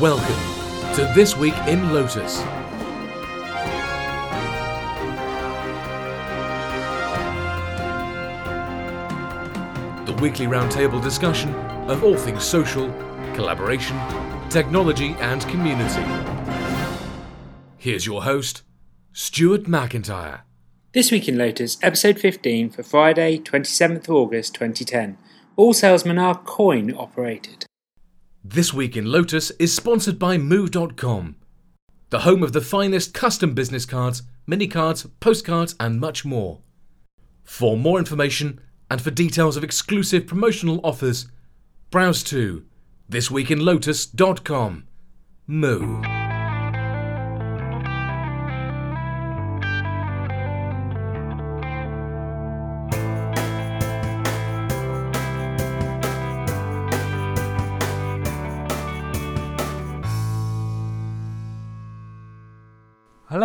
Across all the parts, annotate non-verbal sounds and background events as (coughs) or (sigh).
Welcome to This Week in Lotus. The weekly roundtable discussion of all things social, collaboration, technology, and community. Here's your host, Stuart McIntyre. This Week in Lotus, episode 15 for Friday, 27th August 2010. All salesmen are coin operated. This Week in Lotus is sponsored by Moo.com, the home of the finest custom business cards, mini cards, postcards, and much more. For more information and for details of exclusive promotional offers, browse to thisweekinlotus.com. Moo.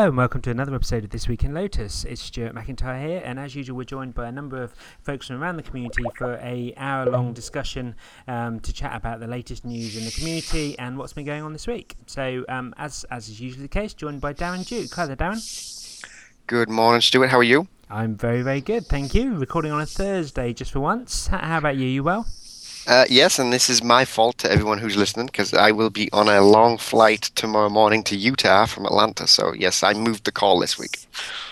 Hello and welcome to another episode of This Week in Lotus. It's Stuart McIntyre here, and as usual, we're joined by a number of folks from around the community for a hour-long discussion um, to chat about the latest news in the community and what's been going on this week. So, um, as as is usually the case, joined by Darren Duke. Hi there, Darren. Good morning, Stuart. How are you? I'm very very good, thank you. Recording on a Thursday just for once. How about you? You well? Uh, yes, and this is my fault to everyone who's listening because I will be on a long flight tomorrow morning to Utah from Atlanta. So, yes, I moved the call this week.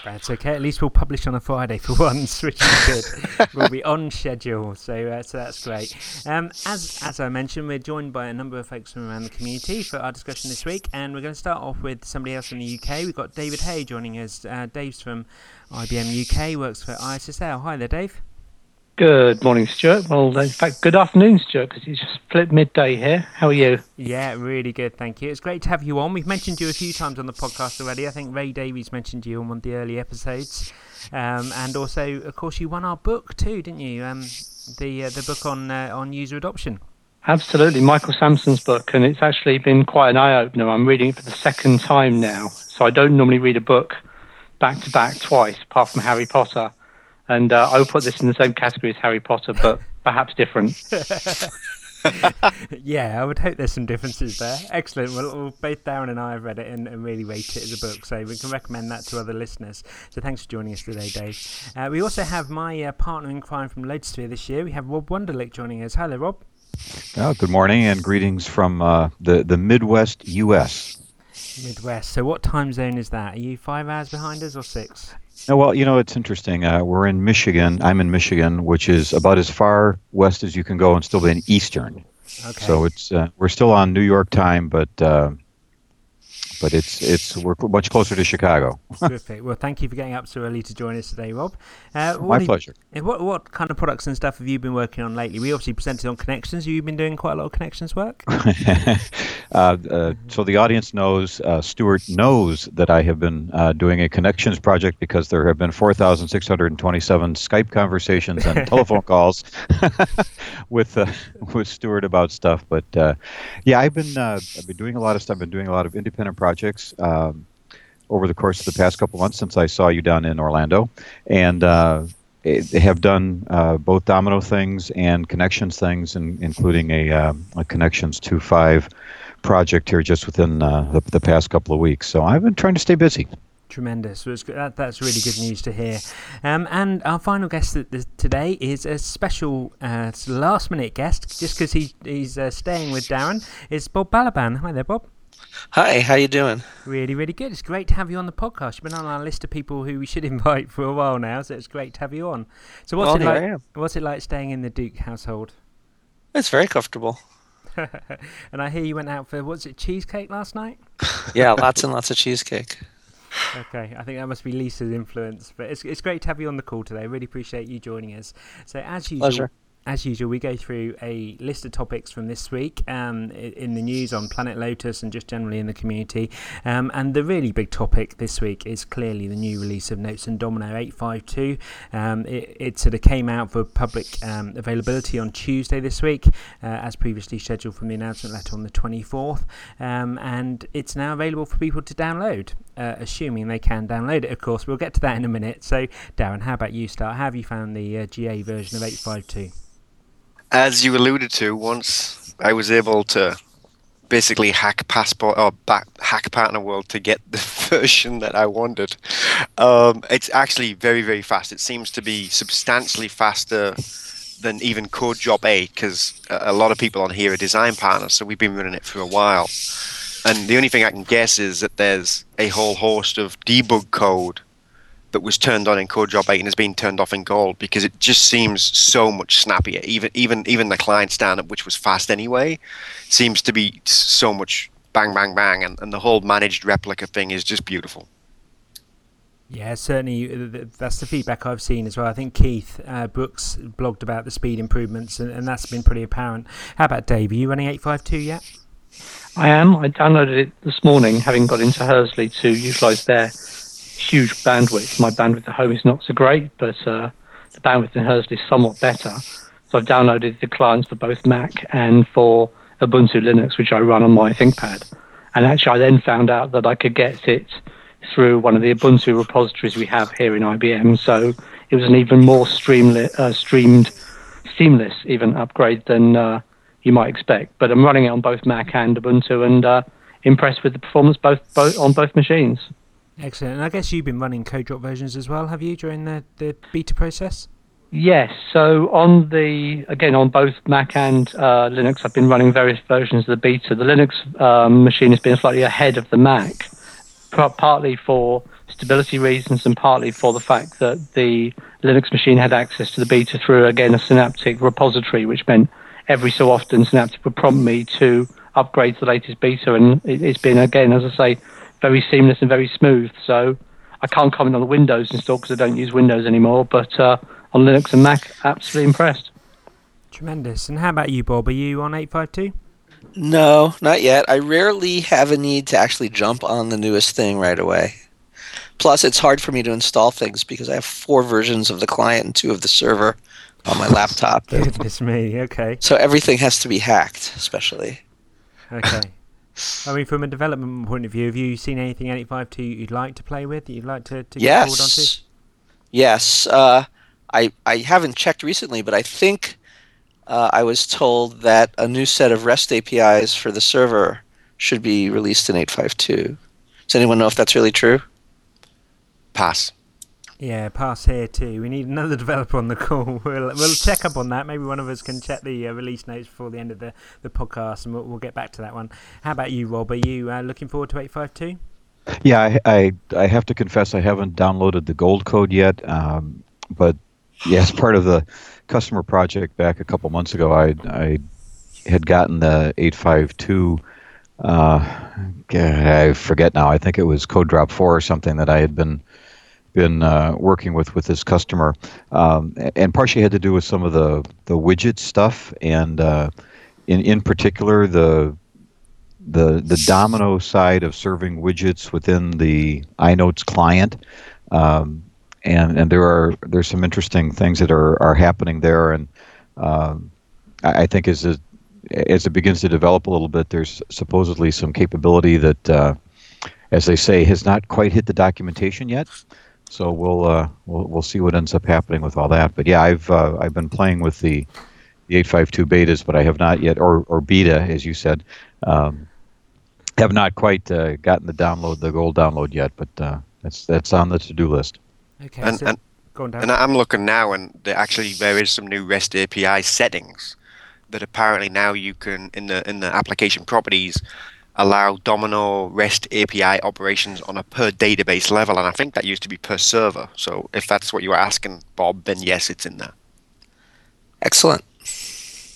That's okay. At least we'll publish on a Friday for (laughs) once, which is good. we'll be on schedule, so uh, so that's great. Um, as as I mentioned, we're joined by a number of folks from around the community for our discussion this week, and we're going to start off with somebody else from the UK. We've got David Hay joining us. Uh, Dave's from IBM UK, works for ISSL. Hi there, Dave. Good morning, Stuart. Well, in fact, good afternoon, Stuart, because it's just split midday here. How are you? Yeah, really good, thank you. It's great to have you on. We've mentioned you a few times on the podcast already. I think Ray Davies mentioned you on one of the early episodes, um, and also, of course, you won our book too, didn't you? Um, the uh, the book on uh, on user adoption. Absolutely, Michael Sampson's book, and it's actually been quite an eye opener. I'm reading it for the second time now, so I don't normally read a book back to back twice, apart from Harry Potter. And uh, I would put this in the same category as Harry Potter, but perhaps different. (laughs) yeah, I would hope there's some differences there. Excellent. Well, well, both Darren and I have read it and, and, really rate it as a book, so we can recommend that to other listeners. So thanks for joining us today, Dave. Uh, we also have my uh, partner in crime from Lotusphere this year. We have Rob Wunderlich joining us. Hello, Rob. Oh, good morning and greetings from uh, the the Midwest U.S. Midwest. So, what time zone is that? Are you five hours behind us or six? No, well, you know, it's interesting. Uh, we're in Michigan. I'm in Michigan, which is about as far west as you can go and still be in Eastern. Okay. So it's uh, we're still on New York time, but uh, but it's it's we're much closer to Chicago. Terrific. Well, thank you for getting up so early to join us today, Rob. Uh, My pleasure. You, what what kind of products and stuff have you been working on lately? We obviously presented on connections. You've been doing quite a lot of connections work? (laughs) uh, uh, so the audience knows, uh, Stuart knows that I have been uh, doing a connections project because there have been 4,627 Skype conversations and (laughs) telephone calls (laughs) with uh, with Stuart about stuff. But yeah, I've been I've been doing a lot of stuff. I've been doing a lot of independent projects. Um, over the course of the past couple months since I saw you down in Orlando, and uh, have done uh, both Domino things and Connections things, and including a, uh, a Connections 2.5 project here just within uh, the, the, past couple of weeks. So I've been trying to stay busy. Tremendous. That, that's really good news to hear. Um, and our final guest today is a special uh, last minute guest, just because he, he's uh, staying with Darren, is Bob Balaban. Hi there, Bob. Hi, how you doing? Really, really good. It's great to have you on the podcast. You've been on our list of people who we should (laughs) invite for a while now, so it's great to have you on. So, what's well, it like? What's it like staying in the Duke household? (laughs) It's very comfortable. and I hear you went out for what's it, cheesecake last night? (laughs) yeah, lots and lots of cheesecake. Okay, I think that must be Lisa's influence, but it's it's great to have you on the call today. Really appreciate you joining us. So, as usual, Pleasure as usual, we go through a list of topics from this week um, in the news on Planet Lotus and just generally in the community. Um, and the really big topic this week is clearly the new release of Notes and Domino 852. Um, it, it, sort of came out for public um, availability on Tuesday this week, uh, as previously scheduled from the announcement letter on the 24th. Um, and it's now available for people to download, uh, assuming they can download it, of course. We'll get to that in a minute. So, Darren, how about you start? How have you found the uh, GA version of 852? As you alluded to, once I was able to basically hack passport or back, hack partner world to get the (laughs) version that I wanted. Um, it's actually very very fast. It seems to be substantially faster than even Code Drop A because a lot of people on here are design partners, so we've been running it for a while. And the only thing I can guess is that there's a whole host of debug code that was turned on in Code Drop 8 and has been turned off in Gold because it just seems so much snappier. Even even even the client stand up, which was fast anyway, seems to be so much bang bang bang, and, and the whole managed replica thing is just beautiful. Yeah, certainly uh, that's the feedback I've seen as well. I think Keith uh, Brooks blogged about the speed improvements, and, and, that's been pretty apparent. How about Dave? Are you running 852 yet? I am. I downloaded it this morning, having got into Hursley to utilise their huge bandwidth. My bandwidth at home is not so great, but uh, the bandwidth in Hursley is somewhat better. So I've downloaded the clients for both Mac and for Ubuntu Linux, which I run on my ThinkPad. And actually, I then found out that I could get it through one of the Ubuntu repositories we have here in IBM. So it was an even more streamlit, uh, streamed, seamless even upgrade than uh, you might expect. But I'm running it on both Mac and Ubuntu, and uh, impressed with the performance both, both on both machines. Excellent. And I guess you've been running code drop versions as well, have you, during the, the beta process? Yes. So on the again on both Mac and uh, Linux, I've been running various versions of the beta. The Linux um, machine has been slightly ahead of the Mac partly for stability reasons and partly for the fact that the Linux machine had access to the beta through, again, a Synaptic repository, which meant every so often Synaptic would prompt me to upgrade to the latest beta. And it's been, again, as I say, very seamless and very smooth. So I can't comment on the Windows install because I don't use Windows anymore, but uh, on Linux and Mac, absolutely impressed. Tremendous. And how about you, Bob? Are you on 852? No, not yet. I rarely have a need to actually jump on the newest thing right away. Plus, it's hard for me to install things because I have four versions of the client and two of the server on my laptop. (laughs) Goodness me, okay. So everything has to be hacked, especially. Okay. I mean, from a development point of view, have you seen anything 852 you'd like to play with, that you'd like to, to yes. get forward onto? Yes. Uh, I, I haven't checked recently, but I think uh, I was told that a new set of REST APIs for the server should be released in 852. Does anyone know if that's really true? Pass. Yeah, pass here too. We need another (laughs) developer on the call. (laughs) We'll, we'll check up on that. Maybe one of us can check the uh, release notes before the end of the, the podcast, and we'll, we'll get back to that one. How about you, Rob? Are you uh, looking forward to 852? Yeah, I, I, I have to confess I haven't downloaded the gold code yet, um, but yeah, as part of the customer project back a couple months ago, I I had gotten the 852. Uh, I forget now. I think it was Code Drop 4 or something that I had been been uh, working with with this customer, um, and partially had to do with some of the the widget stuff, and uh, in in particular the the the domino side of serving widgets within the iNotes client. Um, and and there are there's some interesting things that are are happening there, and um, I, I, think as it as it begins to develop a little bit, there's supposedly some capability that, uh, as they say, has not quite hit the documentation yet. So we'll uh, we'll we'll see what ends up happening with all that. But yeah, I've uh, I've been playing with the the 852 betas, but I have not yet, or or beta, as you said. Um, have not quite uh, gotten the download, the gold download yet, but uh, that's that's on the to-do list. Okay. And, so and, on, and I'm looking now, and there actually there is some new REST API settings that apparently now you can in the in the application properties allow Domino REST API operations on a per database level, and I think that used to be per server. So if that's what you were asking, Bob, then yes, it's in there. Excellent.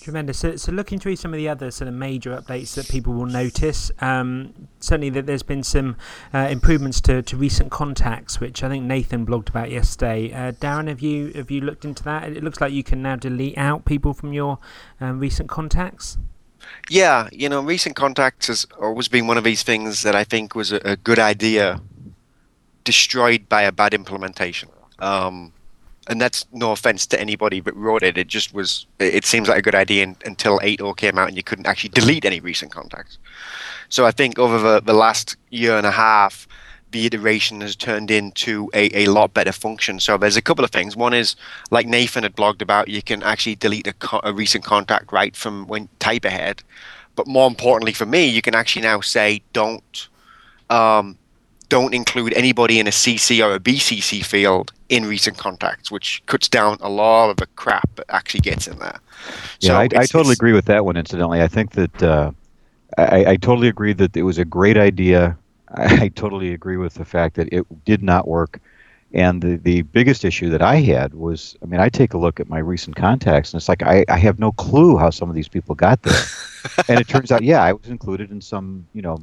Tremendous. So, so, looking through some of the other sort of major updates that people will notice, um, certainly that there's been some uh, improvements to, to recent contacts, which I think Nathan blogged about yesterday. Uh, Darren, have you have you looked into that? It looks like you can now delete out people from your um, recent contacts. Yeah, you know, recent contacts has always been one of these things that I think was a, a good idea, destroyed by a bad implementation. Um, and that's no offense to anybody but wrote it. It just was. It seems like a good idea in, until 8.0 came out and you couldn't actually delete any recent contacts. So I think over the, the last year and a half, the iteration has turned into a, a lot better function. So there's a couple of things. One is, like Nathan had blogged about, you can actually delete a, co- a recent contact right from when type ahead. But more importantly for me, you can actually now say don't um, don't include anybody in a CC or a BCC field in recent contacts, which cuts down a lot of the crap that actually gets in there. Yeah, So I, I totally agree with that one. Incidentally, I think that uh, I, I totally agree that it was a great idea. I, (laughs) I totally agree with the fact that it did not work. And the, the biggest issue that I had was, I mean, I take a look at my recent contacts, and it's like I, I have no clue how some of these people got there. (laughs) and it turns out, yeah, I was included in some, you know,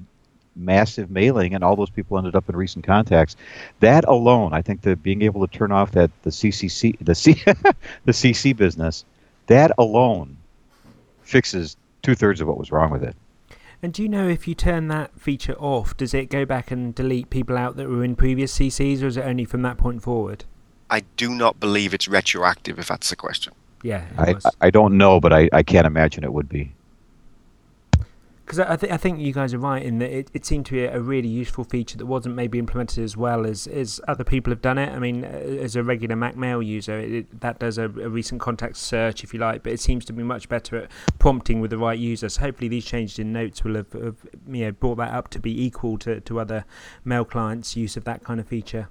massive mailing, and all those people ended up in recent contacts. That alone, I think that being able to turn off that the CCC, the C, (laughs) the CC business, that alone fixes two thirds of what was wrong with it. And do you know if you turn that feature off, does it go back and delete people out that were in previous CCs, or is it only from that point forward? I do not believe it's retroactive, if that's the question. Yeah, I. I don't know, but I, I can't imagine it would be. Because I, th- I think you guys are right in that it, it seemed to be a really useful feature that wasn't maybe implemented as well as, as other people have done it. I mean, as a regular Mac Mail user, it, it- that does a, a recent contact search, if you like, but it seems to be much better at prompting with the right user. So hopefully these changes in Notes will have, have you know, brought that up to be equal to, to other mail clients' use of that kind of feature.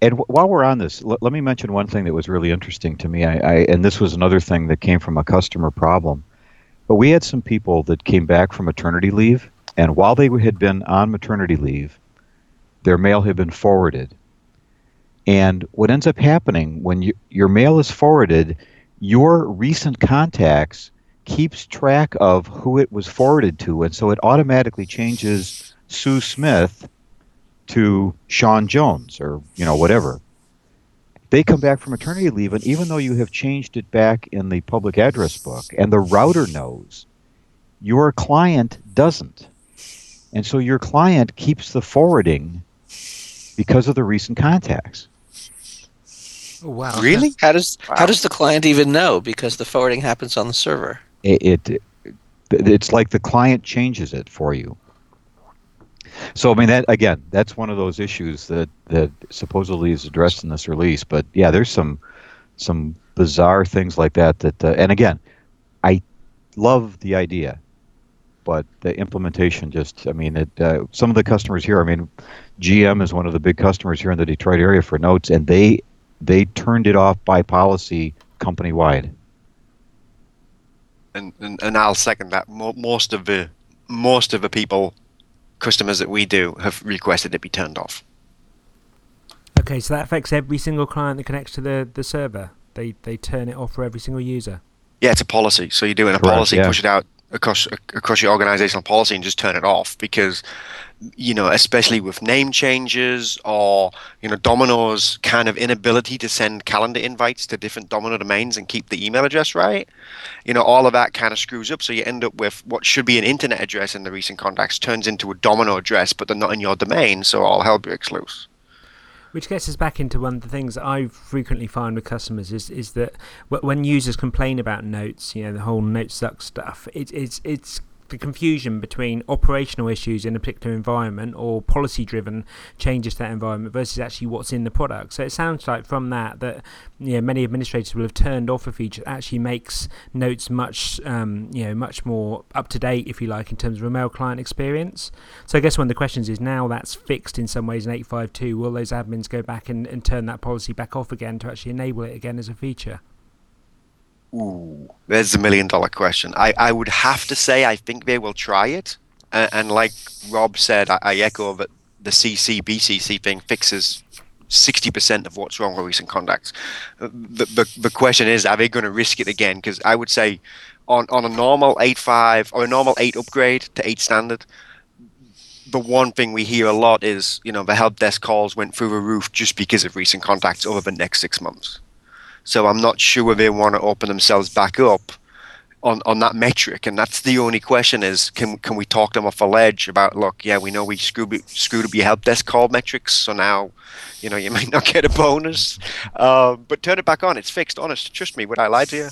And while we're on this, let me mention one thing that was really interesting to me. I, I and this was another thing that came from a customer problem. But we had some people that came back from maternity leave, and while they had been on maternity leave, their mail had been forwarded. And what ends up happening when you, your mail is forwarded, your recent contacts keeps track of who it was forwarded to, and so it automatically changes Sue Smith to Sean Jones or you know whatever. They come back from maternity leave, and even though you have changed it back in the public address book, and the router knows, your client doesn't, and so your client keeps the forwarding because of the recent contacts. Oh, wow. Really? How does how does the client even know? Because the forwarding happens on the server. It, it it's like the client changes it for you. So I mean that again, that's one of those issues that that supposedly is addressed in this release. But yeah, there's some some bizarre things like that. That uh, and again, I love the idea, but the implementation just I mean it. Uh, some of the customers here, I mean, GM is one of the big customers here in the Detroit area for notes, and they they turned it off by policy company wide. and, and, and I'll second that. Most of the most of the people, customers that we do, have requested it be turned off. Okay, so that affects every single client that connects to the, the server. They they turn it off for every single user. Yeah, it's a policy. So you're doing a Correct, policy, yeah. push it out across across your organizational policy, and just turn it off because, you know, especially with name changes or you know Domino's kind of inability to send calendar invites to different Domino domains and keep the email address right. You know, all of that kind of screws up. So you end up with what should be an internet address in the recent contacts turns into a Domino address, but they're not in your domain. So all hell breaks loose. Which gets us back into one of the things I frequently find with customers is is that when users complain about notes, you know, the whole note suck stuff, it, it's it's the confusion between operational issues in a particular environment or policy driven changes to that environment versus actually what's in the product. So it sounds like from that that you know, many administrators will have turned off a feature that actually makes notes much um, you know much more up to date if you like in terms of a mail client experience. So I guess one of the questions is now that's fixed in some ways in 852, will those admins go back and, and turn that policy back off again to actually enable it again as a feature? Ooh, there's the million dollar question. I, I would have to say I think they will try it. And, like Rob said, I, I echo that the CC BCC thing fixes 60% of what's wrong with recent contacts. Uh, The, the, the question is, are they going to risk it again? Because I would say on, on a normal 8.5 or a normal 8 upgrade to 8 standard, the one thing we hear a lot is, you know, the help desk calls went through the roof just because of recent contacts over the next six months. So I'm not sure they want to open themselves back up on, on that metric. And that's the only question is can can we talk them off a ledge about look, yeah, we know we screwed screwed up your help desk call metrics, so now, you know, you (laughs) might not get a bonus. Uh, but turn it back on. It's fixed. Honest, trust me. Would I lie to you?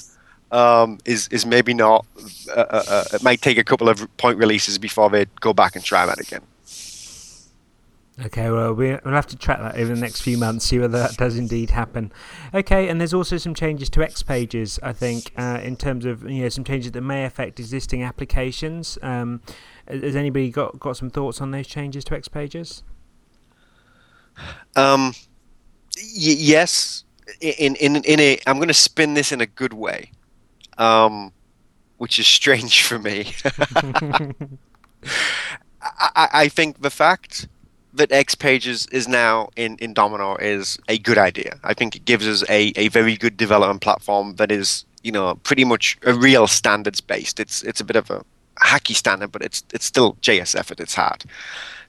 Um, is is maybe not. Uh, uh, uh, it might take a couple of point releases before they go back and try that again. Okay, well, we'll have to track that over the next few months, see whether that does indeed happen. Okay, and there's also some changes to X Pages, I think, uh, in terms of you know some changes that may affect existing applications. Um, has anybody got, got some thoughts on those changes to X Pages? Um, y- yes, in in in a, I'm going to spin this in a good way, um, which is strange (laughs) for me. (laughs) I, I think the fact that X Pages is now in, in Domino is a good idea. I think it gives us a, a very good development platform that is, you know, pretty much a real standards based. It's it's a bit of a hacky standard, but it's it's still JSF at its heart.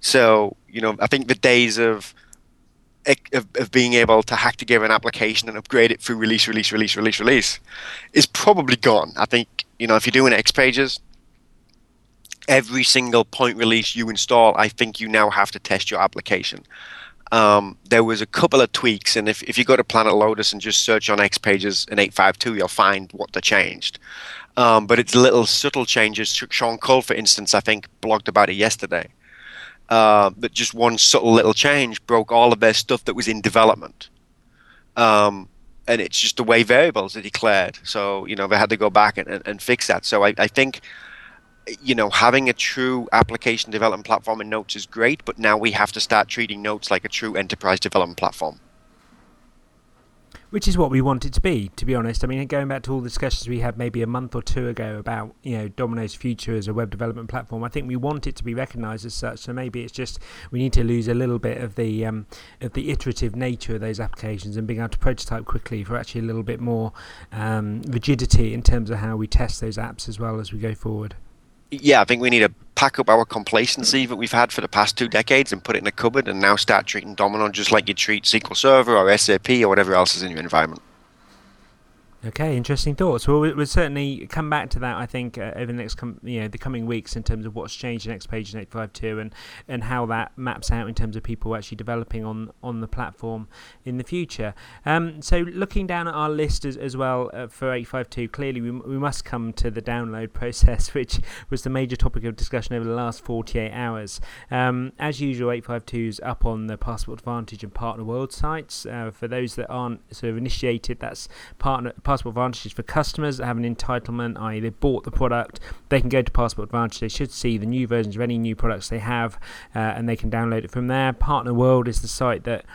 So, you know, I think the days of of, of being able to hack together an application and upgrade it through release, release, release, release, release is probably gone. I think, you know, if you're doing X Pages, every single point release you install, I think you now have to test your application. Um, there was a couple of tweaks, and if, if you go to Planet Lotus and just search on X Pages in 852, you'll find what they changed. Um, but it's little subtle changes. Sean Cole, for instance, I think blogged about it yesterday. Uh, that just one subtle little change broke all of their stuff that was in development. Um, and it's just the way variables are declared. So, you know, they had to go back and, and, and fix that. So I, I think you know, having a true application development platform in Notes is great, but now we have to start treating Notes like a true enterprise development platform. Which is what we want it to be, to be honest. I mean, going back to all the discussions we had maybe a month or two ago about, you know, Domino's future as a web development platform, I think we want it to be recognised as such. So maybe it's just we need to lose a little bit of the um, of the iterative nature of those applications and being able to prototype quickly for actually a little bit more um, rigidity in terms of how we test those apps as well as we go forward yeah, I think we need to pack up our complacency that we've had for the past two decades and put it in a cupboard and now start treating Domino just like you treat SQL Server or SAP or whatever else is in your environment. Okay, interesting thoughts. Well, we'll certainly come back to that. I think uh, over the next, com- you know, the coming weeks in terms of what's changed in X Page and eight five two, and and how that maps out in terms of people actually developing on on the platform in the future. Um, so looking down at our list as, as well uh, for eight five two, clearly we, we must come to the download (laughs) process, which was the major topic of discussion over the last forty eight hours. Um, as usual, eight five two is up on the Passport Advantage and Partner World sites. Uh, for those that aren't sort of initiated, that's partner Passport Advantage for customers that have an entitlement, i.e., they bought the product. They can go to Passport Advantage. They should see the new versions of any new products they have, uh, and they can download it from there. Partner World is the site that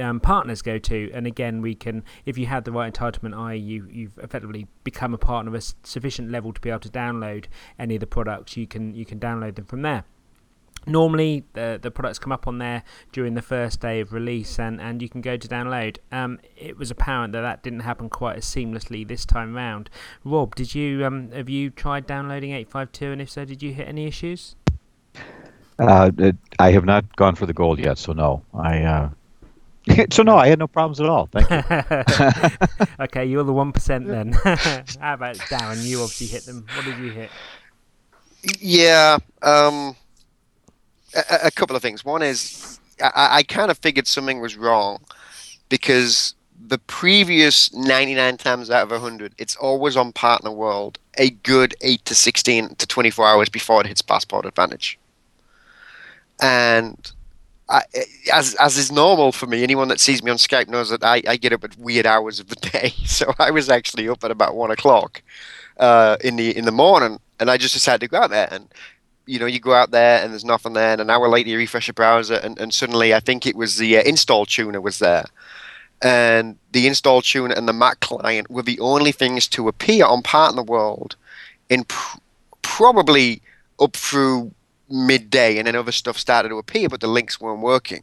um, partners go to. And again, we can, if you have the right entitlement, i.e., you, you've effectively become a partner of a sufficient level to be able to download any of the products, you can you can download them from there. Normally, the, the products come up on there during the first day of release, and, and you can go to download. Um, it was apparent that that didn't happen quite as seamlessly this time round. Rob, did you um, have you tried downloading 852, and if so, did you hit any issues? Uh, I have not gone for the gold yet, so no. I uh, (laughs) so no, I had no problems at all. Thank you. (laughs) okay, you're the one percent (laughs) then. How about Darren? You obviously hit them. What did you hit? Yeah. Um, a, a couple of things. One is I, I kind of figured something was wrong because the previous 99 times out of 100, it's always on Partner World a good 8 to 16 to 24 hours before it hits Passport Advantage. And I, as as is normal for me, anyone that sees me on Skype knows that I, I get up at weird hours of the (laughs) day. So I was actually up at about one o'clock uh, in the in the morning, and I just decided to go out there. And you know, you go out there and there's nothing there, and an hour later you refresh your browser, and, and suddenly I think it was the uh, install tuner was there. And the install tuner and the Mac client were the only things to appear on Partner World in pr- probably up through midday, and then other stuff started to appear, but the links weren't working.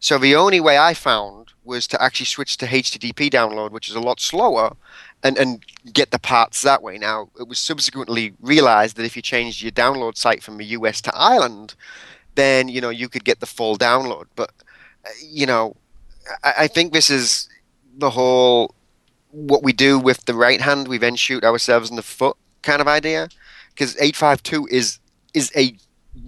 So the only way I found was to actually switch to HTTP download, which is a lot slower, and, and get the parts that way. Now, it was subsequently realized that if you changed your download site from the US to Ireland, then, you know, you could get the full download. But, uh, you know, I, I think this is the whole what we do with the right hand, we then shoot ourselves in the foot kind of idea. Because 852 is is a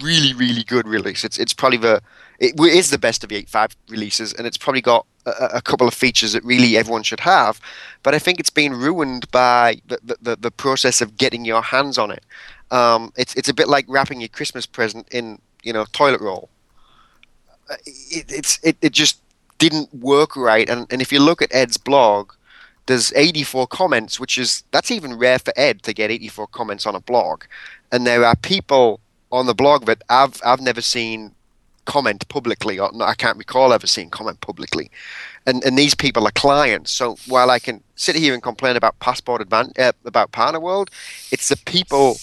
really, really good release. It's it's probably the it is the best of the 8.5 releases, and it's probably got a, a, couple of features that really everyone should have. But I think it's been ruined by the, the, the process of getting your hands on it. Um, it's it's a bit like wrapping your Christmas present in you know toilet roll. uh, it, it's it, it just didn't work right. And and if you look at Ed's blog, there's 84 comments, which is that's even rare for Ed to get 84 comments on a blog. And there are people on the blog that I've I've never seen comment publicly, or I can't recall ever seeing comment publicly. And and these people are clients. So while I can sit here and complain about Passport Advantage uh, about Partner World, it's the people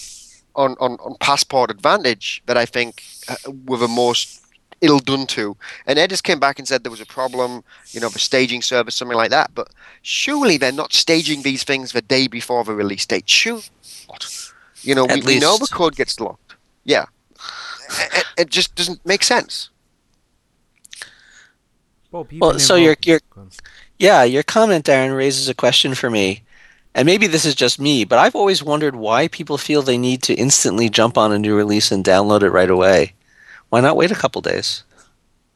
on, on, on Passport Advantage that I think uh, were the most ill done to. And Ed just came back and said there was a problem, you know, the staging service, something like that. But surely they're not staging these things the day before the release date. Sure. You know, we, we, know the code gets locked. Yeah. It, it just doesn't make sense. Well, well so your your yeah, your comment, Darren, raises a question for me. And maybe this is just me, but I've always wondered why people feel they need to instantly jump on a new release and download it right away. Why not wait a couple days?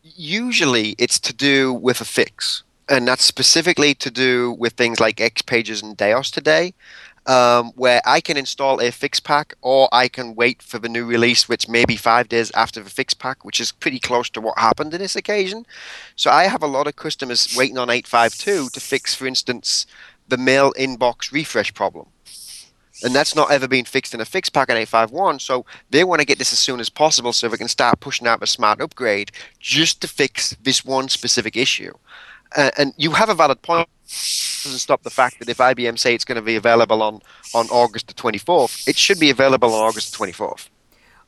Usually it's to do with a fix. And that's specifically to do with things like X Pages and DAOS today, um, where I can install a fix pack or I can wait for the new release, which may be five days after the fix pack, which is pretty close to what happened in this occasion. So I have a lot of customers waiting on 852 to fix, for instance, the mail inbox refresh problem. And that's not ever been fixed in a fix pack on 851. So they want to get this as soon as possible so they can start pushing out a smart upgrade just to fix this one specific issue. Uh, and you have a valid point. Doesn't stop the fact that if IBM say it's going to be available on, on August the 24th, it should be available on August the 24th.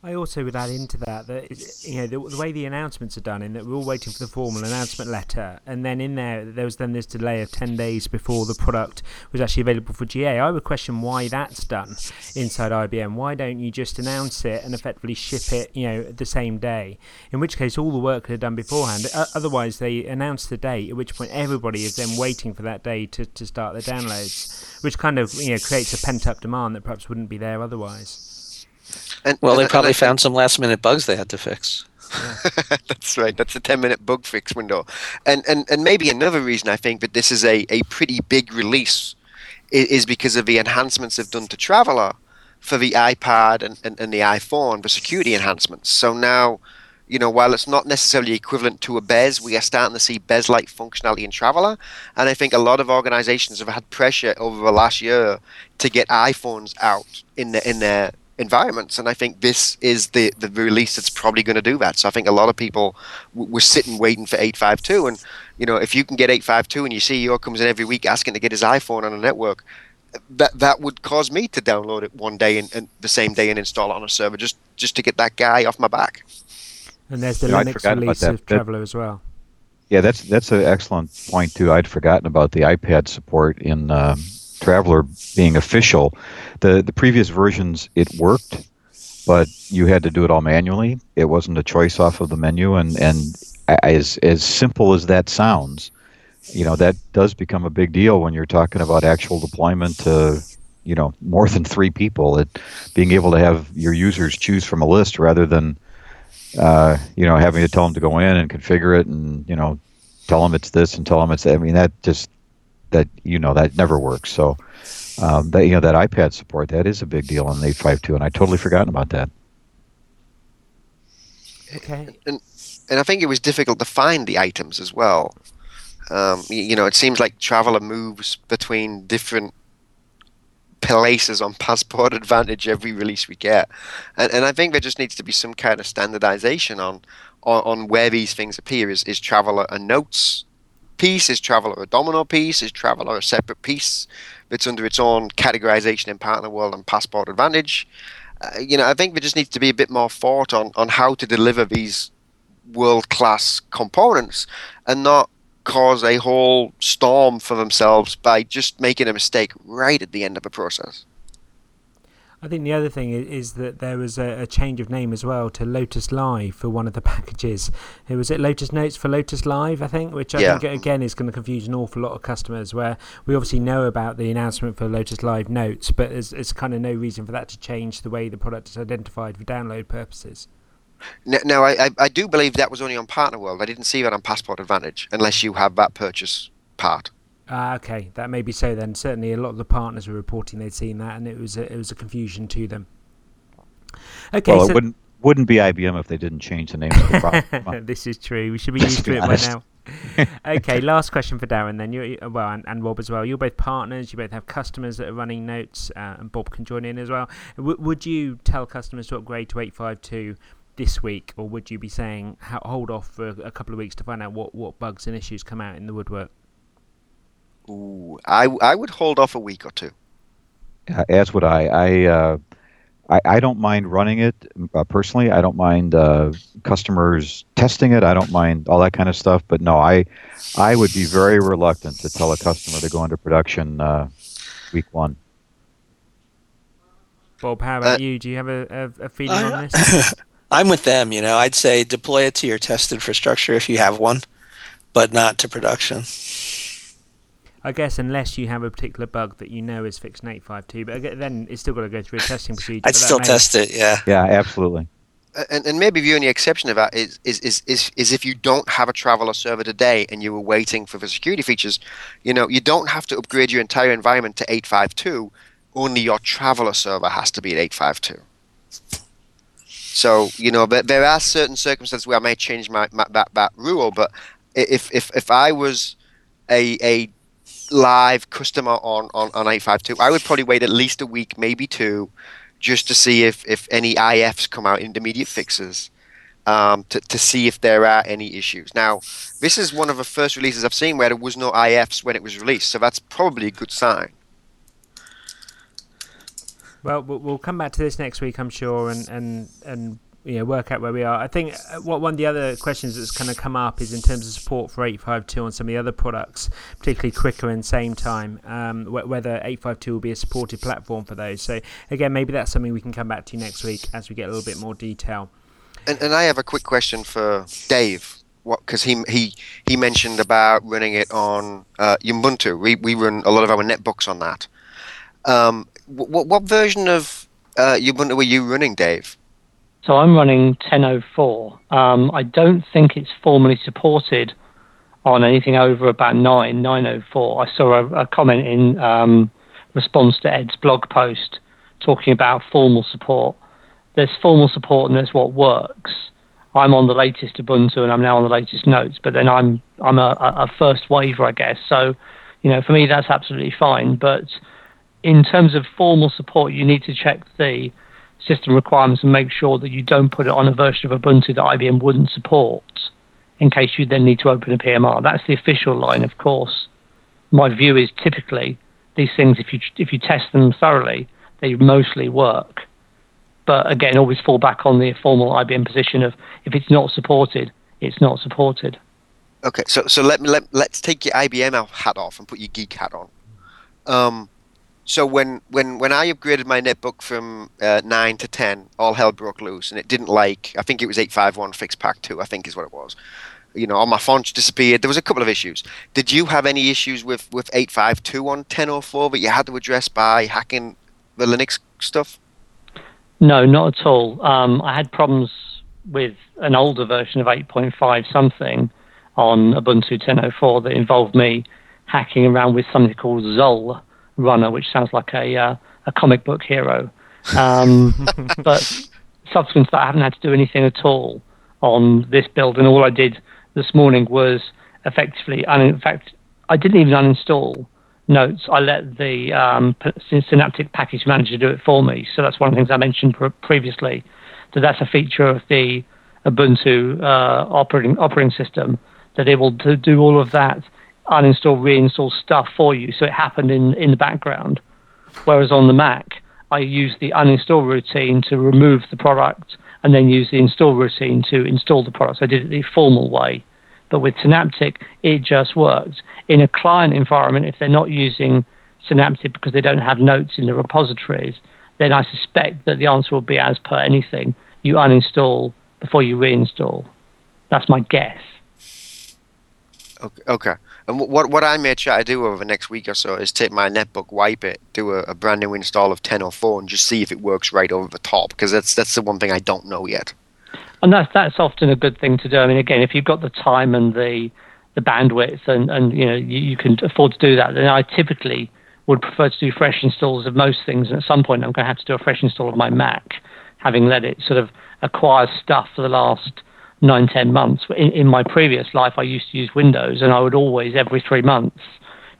I also would add into that that you know the, the, way the announcements are done, in that we're all waiting for the formal announcement letter, and then in there there was then this delay of ten days before the product was actually available for GA. I would question why that's done inside IBM. Why don't you just announce it and effectively ship it, you know, the same day? In which case, all the work could have done beforehand. Otherwise, they announce the date, at which point everybody is then waiting for that day to, to start the downloads, which kind of you know creates a pent up demand that perhaps wouldn't be there otherwise. And, well, and, they probably found some last minute bugs they had to fix. (laughs) That's right. That's a 10 minute bug fix window. And, and, and maybe another reason I think that this is a, a pretty big release is, is because of the enhancements they've done to Traveller for the iPad and, and, and the iPhone, the security enhancements. So now, you know, while it's not necessarily equivalent to a BES, we are starting to see BES like functionality in Traveller. And I think a lot of organizations have had pressure over the last year to get iPhones out in, the, in their environments. And I think this is the, the release that's probably going to do that. So I think a lot of people w- were sitting waiting for 852. And, you know, if you can get 852 and your CEO comes in every week asking to get his iPhone on a network, that that would cause me to download it one day and, and the same day and install it on a server just, just to get that guy off my back. And there's the you know, Linux release of Traveller as well. Yeah, that's that's an excellent point too. I'd forgotten about the iPad support in um, Traveller being official. The the previous versions it worked, but you had to do it all manually. It wasn't a choice off of the menu, and and as as simple as that sounds, you know that does become a big deal when you're talking about actual deployment to you know more than three people. It being able to have your users choose from a list rather than uh, you know having to tell them to go in and configure it and you know tell them it's this and tell them it's I mean that just that you know that never works. So um, that you know that iPad support that is a big deal on the 852, and I totally forgotten about that. Okay. And and I think it was difficult to find the items as well. Um, you, you know, it seems like Traveller moves between different places on Passport (laughs) Advantage every release we get, and, and I think there just needs to be some kind of standardization on on, on where these things appear. Is is Traveller a notes piece? Is Traveller a domino piece? Is Traveller a separate piece that's under its own categorization in Partner World and Passport Advantage? Uh, you know, I think there just needs to be a bit more thought on, on how to deliver these world class components and not cause a whole storm for themselves by just making a mistake right at the end of the process. I think the other thing is, is that there was a, a, change of name as well to Lotus Live for one of the (laughs) packages. It was it Lotus Notes for Lotus Live, I think, which I yeah. think again is going to confuse an awful lot of customers. Where we obviously know about the announcement for Lotus Live Notes, but there's, there's kind of no reason for that to change the way the product is identified for download purposes. Now, I, I do believe that was only on Partner World. I didn't see that on Passport Advantage, unless you have that purchase part. Ah, okay, that may be so then. Certainly, a lot of the partners were reporting they'd seen that, and it was a, it was a confusion to them. Okay, well, so it wouldn't wouldn't be IBM if they didn't change the name of the product. (laughs) this is true. We should be used to it by now. (laughs) okay, last question for Darren then. You well, and, and, Rob as well. You're both partners. You both have customers that are running notes, uh, and Bob can join in as well. W- would you tell customers to upgrade to 852 this week, or would you be saying hold off for a couple of weeks to find out what, what bugs and issues come out in the woodwork? Ooh, I I would hold off a week or two. As would I. I uh, I, I don't mind running it uh, personally. I don't mind uh, customers testing it. I don't mind all that kind of stuff. But no, I I would be very reluctant to tell a customer to go into production uh, week one. Bob, how about uh, you? Do you have a, a, a feeling on this? (laughs) I'm with them. You know, I'd say deploy it to your test infrastructure if you have one, but not to production. I guess unless you have a particular bug that you know is fixed in 852, but then it's still got to go through a testing procedure. I'd still test it, yeah. Yeah, absolutely. And, and maybe the only exception of that is, is, is, is, is if you don't have a traveler server today and you were waiting for the security features, you know, you don't have to upgrade your entire environment to 852. Only your traveler server has to be at 852. So you know, but there are certain circumstances where I may change my, my that that rule. But if if if I was a a live customer on, on, on 852, I would probably wait at least a week, maybe two, just to see if, if any IFs come out, intermediate fixes, um, to, to see if there are any issues. Now, this is one of the first releases I've seen where there was no IFs when it was released, so that's probably a good sign. Well, we'll come back to this next week, I'm sure, and, and, and you know, work out where we are. I think uh, what one of the other questions that's kind of come up is in terms of support for 852 on some of the other products, particularly Quickr and Sametime, um, whether 852 will be a supported platform for those. So again, maybe that's something we can come back to next week as we get a little bit more detail. And, and I have a quick question for Dave. Because he he he mentioned about running it on uh, Ubuntu. We we run a lot of our netbooks on that. Um, what what version of uh, Ubuntu were you running, Dave? So I'm running 10.04. Um, I don't think it's formally supported on anything over about 9, 9.04. I saw a, a comment in um, response to Ed's blog post talking about formal support. There's formal support and there's what works. I'm on the latest Ubuntu and I'm now on the latest notes, but then I'm I'm a, a first waiver, I guess. So, you know, for me that's absolutely fine. But in terms of formal support, you need to check the system requirements and make sure that you don't put it on a version of Ubuntu that IBM wouldn't support in case you then need to open a PMR. That's the official line, of course. My view is typically these things, if you if you test them thoroughly, they mostly work. But again, always fall back on the formal IBM position of if it's not supported, it's not supported. Okay, so so let me let let's take your IBM hat off and put your geek hat on. Um, so when, when, when I upgraded my netbook from uh, 9 to 10, all hell broke loose, and it didn't like, I think it was 851 fixed pack 2, I think is what it was. You know, all my fonts disappeared. There was a couple of issues. Did you have any issues with, with 852 on 1004 that you had to address by hacking the Linux stuff? No, not at all. Um, I had problems with an older version of 8.5 something on Ubuntu 10.04 that involved me hacking around with something called XUL, runner, which sounds like a uh, a comic book hero. Um, (laughs) but subsequent to that, I haven't had to do anything at all on this build, and all I did this morning was effectively, and in fact, I didn't even uninstall Notes. I let the um, Synaptic Package Manager do it for me. So that's one of the things I mentioned previously. That that's a feature of the Ubuntu uh, operating operating system that it will do all of that uninstall, reinstall stuff for you. So it happened in, in the background. Whereas on the Mac, I use the uninstall routine to remove the product and then use the install routine to install the product. So I did it the formal way. But with Synaptic, it just works. In a client environment, if they're not using Synaptic because they don't have notes in the repositories, then I suspect that the answer will be as per anything. You uninstall before you reinstall. That's my guess. Okay. okay. And what what I may try to do over the next week or so is take my netbook, wipe it, do a, a brand new install of 10.04, and just see if it works right over the top. Because that's that's the one thing I don't know yet. And that's that's often a good thing to do. I mean, again, if you've got the time and the the bandwidth, and and you know you, you can afford to do that, then I typically would prefer to do fresh installs of most things. And at some point, I'm going to have to do a fresh install of my Mac. having let it sort of acquire stuff for the last nine, ten months. In, in my previous life, I used to use Windows, and I would always, every three months,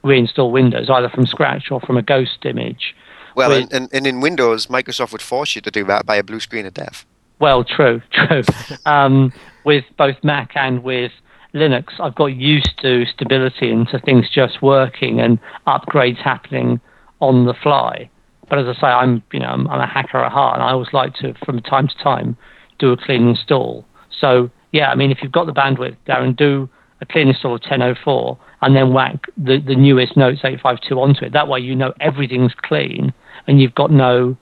reinstall Windows, either from scratch or from a ghost image. Well, and, and, and in Windows, Microsoft would force you to do that by a blue screen of death. Well, true, (laughs) true. um, with both Mac and with Linux, I've got used to stability and to things just working and upgrades happening on the fly. But as I say, I'm you know I'm, I'm a hacker at heart, and I always like to, from time to time, do a clean install. So yeah, I mean, if you've got the bandwidth, Darren, do a clean install of 1004 and then whack the, the newest Notes 852 onto it. That way, you know everything's clean and you've got no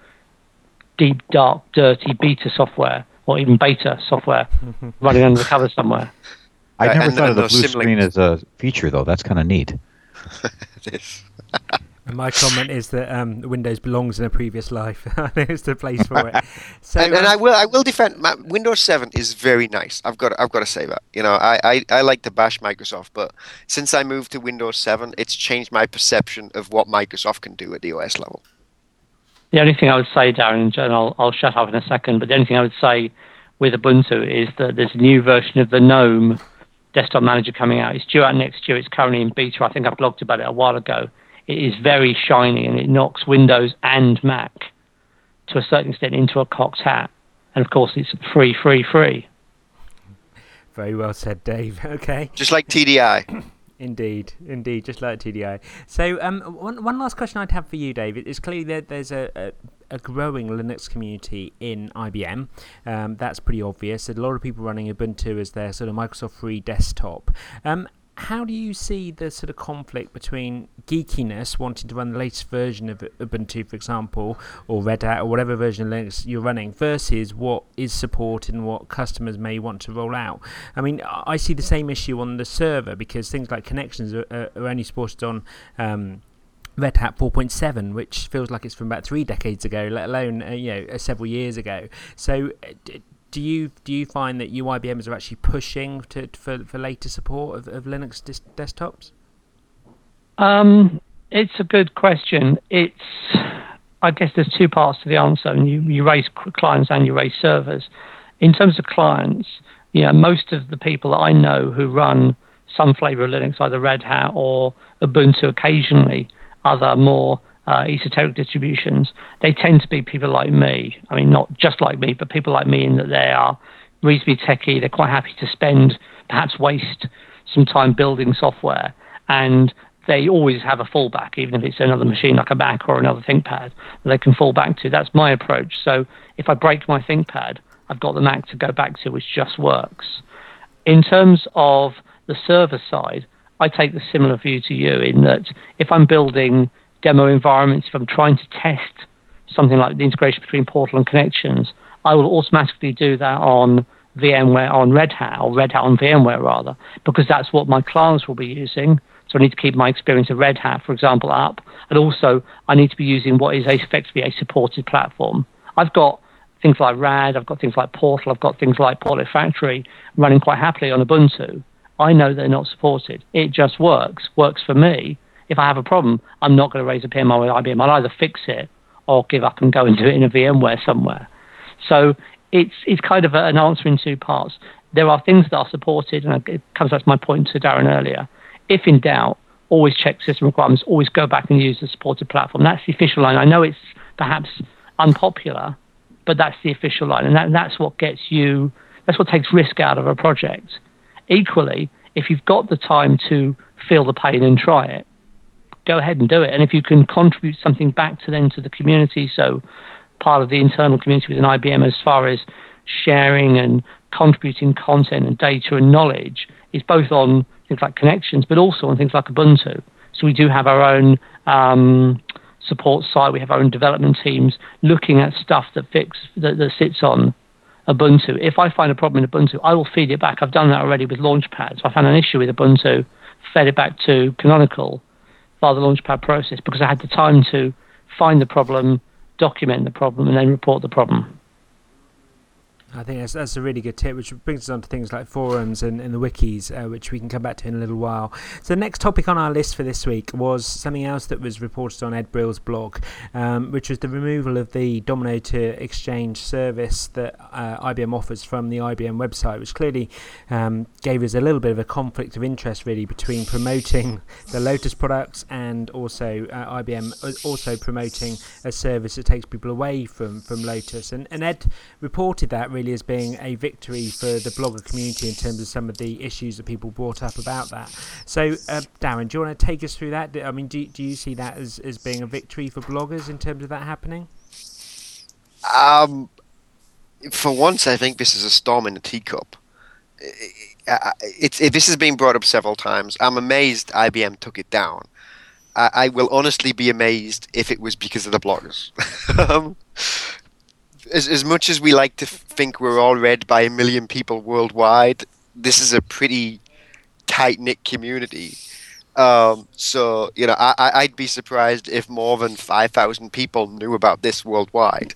deep, dark, dirty beta software or even beta software (laughs) running under the cover somewhere. I uh, never and- thought of the blue screen as a feature, though. That's kind of neat. (laughs) It is. (laughs) And my comment is that um, Windows belongs in a previous life. (laughs) I think it's the place for it. (laughs) So, and, and um, I will I will defend my, Windows 7 is very nice. I've got I've got to say that. You know, I, I, I like to bash Microsoft, but since I moved to Windows 7, it's changed my perception of what Microsoft can do at the OS level. The only thing I would say, Darren, and I'll, I'll shut up in a second, but the only thing I would say with Ubuntu is that there's a new version of the GNOME desktop manager coming out. It's due out next year. It's currently in beta. I think I blogged about it a while ago. It is very shiny and it knocks Windows and Mac to a certain extent into a cocked hat. And of course, it's free, free, free. very well said, Dave. (laughs) Okay. Just like TDI. (clears throat) Indeed, indeed, just like TDI. So, um, one one last question I'd have for you, David, It's clearly that there's a, a, a growing Linux community in IBM. Um, that's pretty obvious. There's a lot of people running Ubuntu as their sort of Microsoft free desktop. Um, how do you see the sort of conflict between geekiness, wanting to run the latest version of Ubuntu, for example, or Red Hat, or whatever version of Linux you're running, versus what is supported and what customers may want to roll out? I mean, I see the same issue on the server because things like connections are, are only supported on. Um, Red Hat 4.7, which feels like it's from about three decades ago, let alone uh, you know uh, several years ago. So, uh, do you do you find that UIBMs are actually pushing to, for for later support of, of Linux dis- desktops? Um, it's a good question. It's, I guess there's two parts to the answer, and you, you raise clients and you raise servers. In terms of clients, yeah, most of the people that I know who run some flavor of Linux, either Red Hat or Ubuntu occasionally, other more uh, esoteric distributions, they tend to be people like me. I mean, not just like me, but people like me in that they are reasonably techy. They're quite happy to spend, perhaps waste some time building software, and they always have a fallback, even if it's another machine like a Mac or another ThinkPad that they can fall back to. That's my approach. So if I break my ThinkPad, I've got the Mac to go back to, which just works. In terms of the server side, I take the similar view to you in that if I'm building demo environments, if I'm trying to test something like the integration between Portal and Connections, I will automatically do that on VMware on Red Hat or Red Hat on VMware rather, because that's what my clients will be using. So I need to keep my experience of Red Hat, for example, up, and also I need to be using what is effectively a supported platform. I've got things like RAD, I've got things like Portal, I've got things like Portal Factory running quite happily on Ubuntu. I know they're not supported. It just works, works for me. If I have a problem, I'm not going to raise a PMR with IBM. I'll either fix it or give up and go and do it in a VMware somewhere. So it's it's kind of an answer in two parts. There are things that are supported, and it comes back to my point to Darren earlier. If in doubt, always check system requirements. Always go back and use the supported platform. That's the official line. I know it's perhaps unpopular, but that's the official line, and that, that's what gets you. That's what takes risk out of a project. Equally, if you've got the time to feel the pain and try it, go ahead and do it. And if you can contribute something back to them to the community, so part of the internal community within IBM as far as sharing and contributing content and data and knowledge is both on things like connections, but also on things like Ubuntu. So we do have our own um, support side. We have our own development teams looking at stuff that fix that, that sits on Ubuntu. If I find a problem in Ubuntu, I will feed it back. I've done that already with Launchpad. So I found an issue with Ubuntu, fed it back to Canonical via the Launchpad process because I had the time to find the problem, document the problem, and then report the problem. I think that's, that's a really good tip, which brings us on to things like forums and, and the wikis, uh, which we can come back to in a little while. So, the next topic on our list for this week was something else that was reported on Ed Brill's blog, um, which was the removal of the Domino to Exchange service that uh, IBM offers from the IBM website, which clearly um, gave us a little bit of a conflict of interest, really, between promoting the Lotus products and also uh, IBM uh, also promoting a service that takes people away from, from Lotus. And, and Ed reported that really really as being a victory for the blogger community in terms of some of the issues that people brought up about that. So, uh, Darren, do you want to take us through that? I mean, do, do you see that as, as being a victory for bloggers in terms of that happening? Um, for once, I think this is a storm in a teacup. It's, it, this has been brought up several times. I'm amazed IBM took it down. I, I will honestly be amazed if it was because of the bloggers. (laughs) as, as much as we like to think we're all read by a million people worldwide, this is a pretty tight knit community. Um, so you know, I, I'd be surprised if more than five thousand people knew about this worldwide.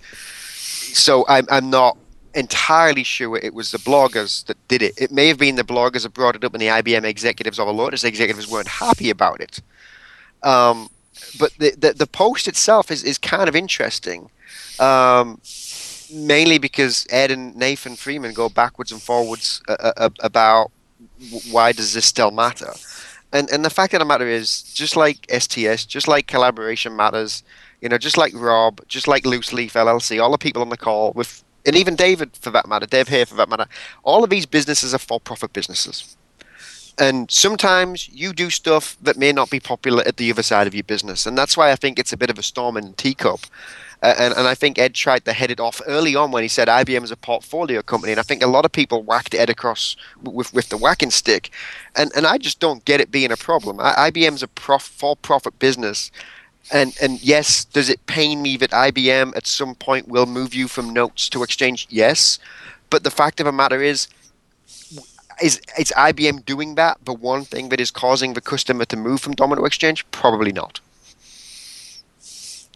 So I'm I'm not entirely sure it was the bloggers that did it. It may have been the bloggers that brought it up, and the IBM executives or the Lotus executives weren't happy about it. Um, but the, the, the post itself is is kind of interesting. Um, mainly because Ed and Nathan Freeman go backwards and forwards uh, uh, about why does this still matter. And and the fact of the matter is, just like STS, just like collaboration matters, you know, just like Rob, just like Loose Leaf LLC, all the people on the call with, and even David for that matter, Dave here for that matter, all of these businesses are for-profit businesses. And sometimes you do stuff that may not be popular at the other side of your business, and that's why I think it's a bit of a storm in a teacup and, and I think Ed tried to head it off early on when he said IBM is a portfolio company. And I think a lot of people whacked Ed across with, with the whacking stick. And, and I just don't get it being a problem. I, IBM's a prof, for profit business. And, and yes, does it pain me that IBM at some point will move you from notes to exchange? Yes. But the fact of the matter is, is is IBM doing that the one thing that is causing the customer to move from Domino Exchange? Probably not.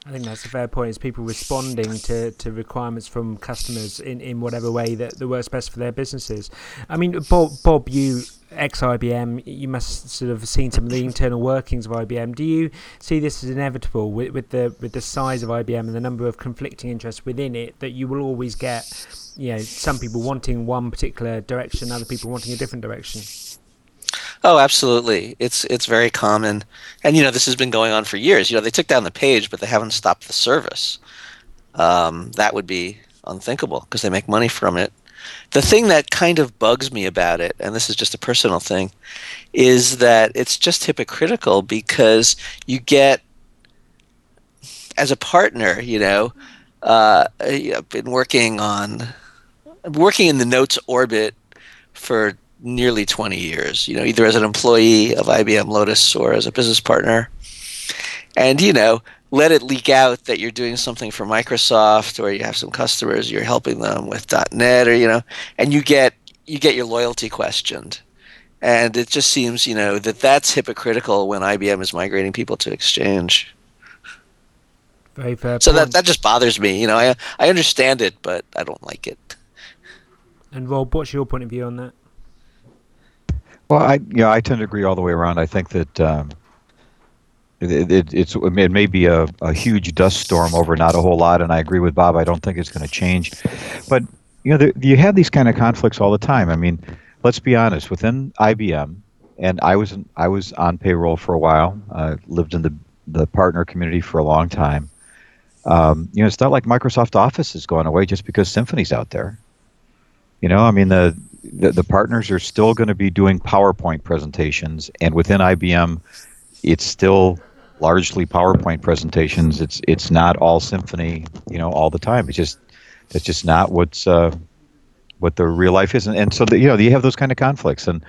I think that's a fair point. Is people responding to, to requirements from customers in, in whatever way that, that works best for their businesses. I mean, Bob, Bob you ex IBM, you must sort of seen some of the internal workings of IBM. Do you see this as inevitable with, with the with the size of IBM and the number of conflicting interests within it that you will always get, you know, some people wanting one particular direction, other people wanting a different direction? Oh, absolutely. It's it's very common, and you know this has been going on for years. You know they took down the page, but they haven't stopped the service. Um, that would be unthinkable because they make money from it. The thing that kind of bugs me about it, and this is just a personal thing, is that it's just hypocritical because you get as a partner, you know, uh, I've been working on working in the notes orbit for nearly 20 years, you know, either as an employee of IBM Lotus or as a business partner. And, you know, let it leak out that you're doing something for Microsoft or you have some customers, you're helping them with .NET or, you know, and you get you get your loyalty questioned. And it just seems, you know, that that's hypocritical when IBM is migrating people to Exchange. Very fair. So that that just bothers me. You know, I I understand it, but I don't like it. And Rob, what's your point of view on that? Well, I yeah, I tend to agree all the way around. I think that um, it, it, it's it may be a, a huge dust storm over not a whole lot, and I agree with Bob. I don't think it's going to change, but you know, you have these kind of conflicts all the time. I mean, let's be honest. Within IBM, and I was in, I was on payroll for a while. I lived in the the partner community for a long time. Um, you know, it's not like Microsoft Office is going away just because Symphony's out there. You know, I mean the the, the partners are still going to be doing PowerPoint presentations, and within IBM, it's still largely PowerPoint presentations. It's it's not all Symphony, you know, all the time. It's just it's just not what's uh, what the real life is, and, and so the, you know you have those kind of conflicts. And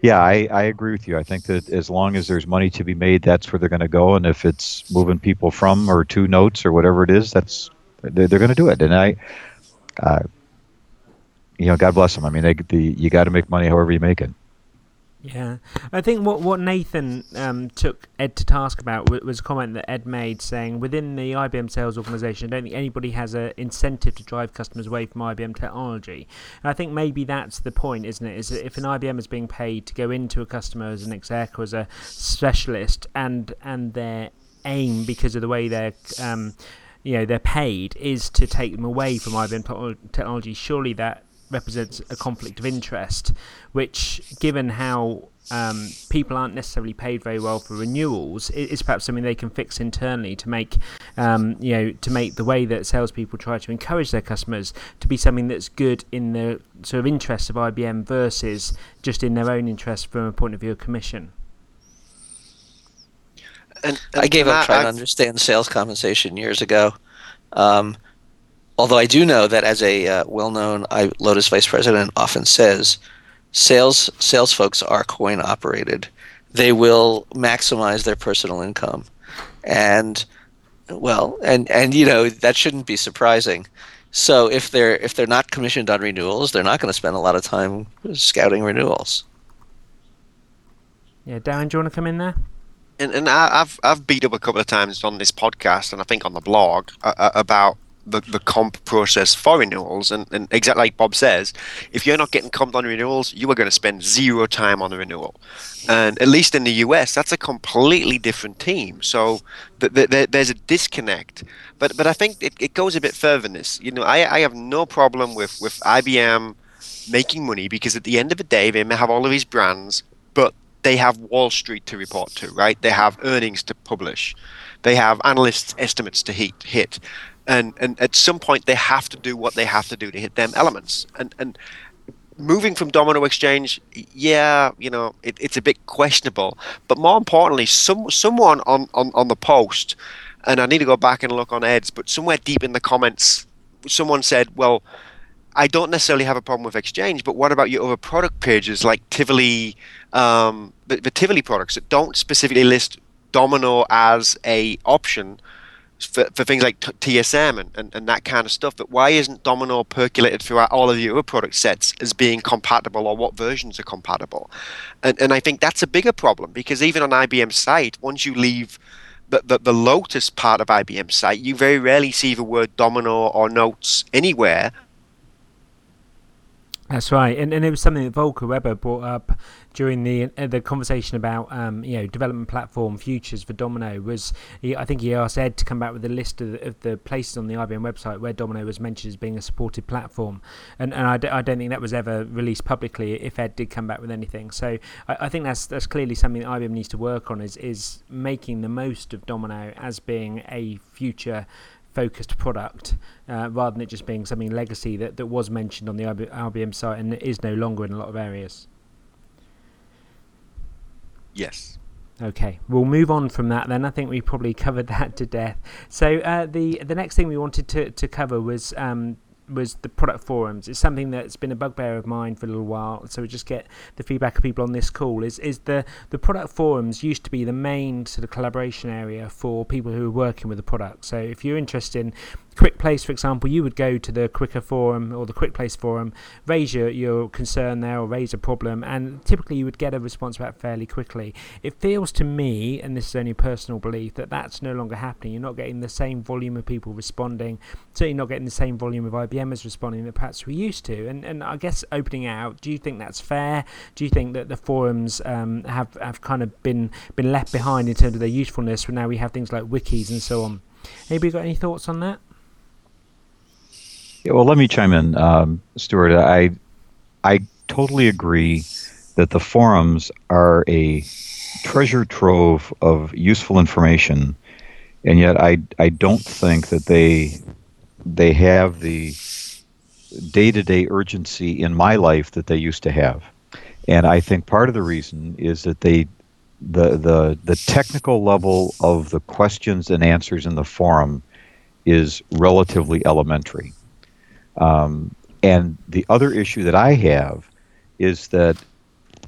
yeah, I, I agree with you. I think that as long as there's money to be made, that's where they're going to go. And if it's moving people from or to notes or whatever it is, that's they're, they're going to do it. And I. Uh, you know, God bless them. I mean, they, the, you got to make money however you make it. Yeah, I think what what Nathan um, took Ed to task about was a comment that Ed made, saying within the IBM sales organisation, I don't think anybody has an incentive to drive customers away from IBM technology. And I think maybe that's the point, isn't it? Is if an IBM is being paid to go into a customer as an exec or as a specialist, and and their aim because of the way they're um, you know they're paid is to take them away from IBM technology. Surely that represents a conflict of interest, which, given how um, people aren't necessarily paid very well for renewals, is perhaps something they can fix internally to make, um, you know, to make the way that salespeople try to encourage their customers to be something that's good in the sort of interests of IBM versus just in their own interest from a point of view of commission. And, and I gave up trying I, to understand sales compensation years ago. Um, Although I do know that as a uh, well-known I, Lotus vice president often says, sales sales folks are coin operated. They will maximize their personal income, and well, and and you know that shouldn't be surprising. So if they're if they're not commissioned on renewals, they're not going to spend a lot of time scouting renewals. Yeah, Darren, do you want to come in there? And, and I, have I've beat up a couple of times on this podcast and I think on the blog uh, uh about the, the comp process for renewals. And, and exactly like Bob says, if you're not getting comped on renewals, you are going to spend zero time on the renewal. And at least in the US, that's a completely different team. So th- th- there's a disconnect. But but I think it, it goes a bit further than this. You know, I, I have no problem with, with IBM making money because at the end of the day, they may have all of these brands, but they have Wall Street to report to, right? They have earnings to publish. They have analysts' estimates to hit. hit and and at some point they have to do what they have to do to hit them elements. And and moving from domino exchange yeah you know it, it's a bit questionable. But more importantly some someone on, on on the post and i need to go back and look on ed's but somewhere deep in the comments someone said well I don't necessarily have a problem with Exchange, but what about your other product pages like Tivoli, um, the, the Tivoli products that don't specifically list Domino as a option, for, for things like t- TSM and, and, and that kind of stuff. But why isn't Domino percolated throughout all of the other product sets as being compatible or what versions are compatible? And, and I think that's a bigger problem because even on IBM's site, once you leave the, the, the Lotus part of IBM's site, you very rarely see the word Domino or Notes anywhere that's right, and, and it was something that Volker Weber brought up during the uh, the conversation about um, you know development platform futures for Domino. Was he, I think he asked Ed to come back with a list of the, of the, places on the IBM website where Domino was mentioned as being a supported platform, and and I d- I don't think that was ever released publicly. If Ed did come back with anything, so I, I think that's that's clearly something that IBM needs to work on is is making the most of Domino as being a future focused product uh, rather than it just being something legacy that, that was mentioned on the IBM site and is no longer in a lot of areas. Yes. Okay, we'll move on from that then. I think we probably (laughs) covered that to death. So uh, the the next thing we wanted to, to cover was um, was the product forums. It's something that's been a bugbear of mine for a little while. So we just get the feedback of people on this call. Is is the the product forums used to be the main sort of collaboration area for people who are working with the product. So if you're interested in QuickPlace, for example, you would go to the Quickr forum or the QuickPlace forum, raise your, your concern there or raise a problem, and typically you would get a response back fairly quickly. It feels to me, and this is only personal belief, that that's no longer happening. You're not getting the same volume of people responding, certainly not getting the same volume of IBMers responding that perhaps we used to. And, and I guess opening out, do you think that's fair? Do you think that the forums um, have, have kind of been, been left behind in terms of their usefulness? When now we have things like wikis and so on. Anybody got any thoughts on that? Yeah, well, let me chime in, um, Stuart. I I totally agree that the forums are a treasure trove of useful information, and yet I I don't think that they they have the day to day urgency in my life that they used to have, and I think part of the reason is that they the the the technical level of the questions and answers in the forum is relatively elementary. Um, and the other issue that I have is that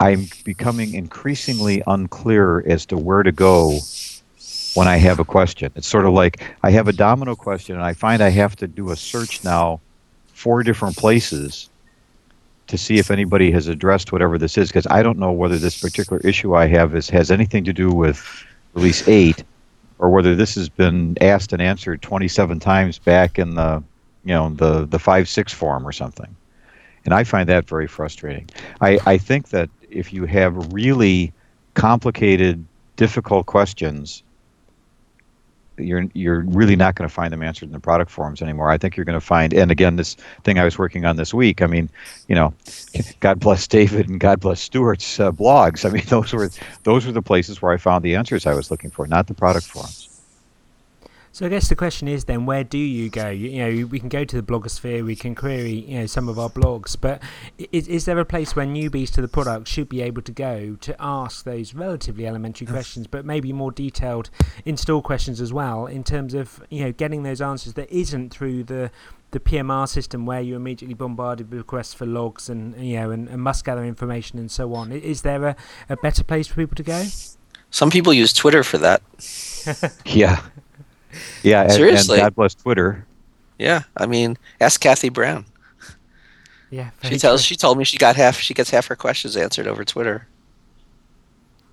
I'm becoming increasingly unclear as to where to go when I have a question. It's sort of like I have a domino question and I find I have to do a search now four different places to see if anybody has addressed whatever this is because I don't know whether this particular issue I have is has anything to do with release eight or whether this has been asked and answered 27 times back in the you know the the five six form or something and i find that very frustrating i i think that if you have really complicated difficult questions you're you're really not going to find them answered in the product forums anymore. I think you're going to find, and again, this thing I was working on this week. I mean, you know, God bless David and God bless Stuart's uh, blogs. I mean, (laughs) those were those were the places where I found the answers I was looking for, not the product forums. So I guess the question is then, where do you go? You, you, know, we can go to the blogosphere, we can query, you know, some of our blogs, but is, is there a place where newbies to the product should be able to go to ask those relatively elementary questions, but maybe more detailed install questions as well, in terms of you know getting those answers that isn't through the the PMR system where you're immediately bombarded with requests for logs and you know and, and must gather information and so on. Is there a, a better place for people to go? Some people use Twitter for that. (laughs) yeah. Yeah, and, Seriously. and God bless Twitter. Yeah, I mean, ask Kathy Brown. Yeah, She tells. She told me she got half. She gets half her questions answered over Twitter.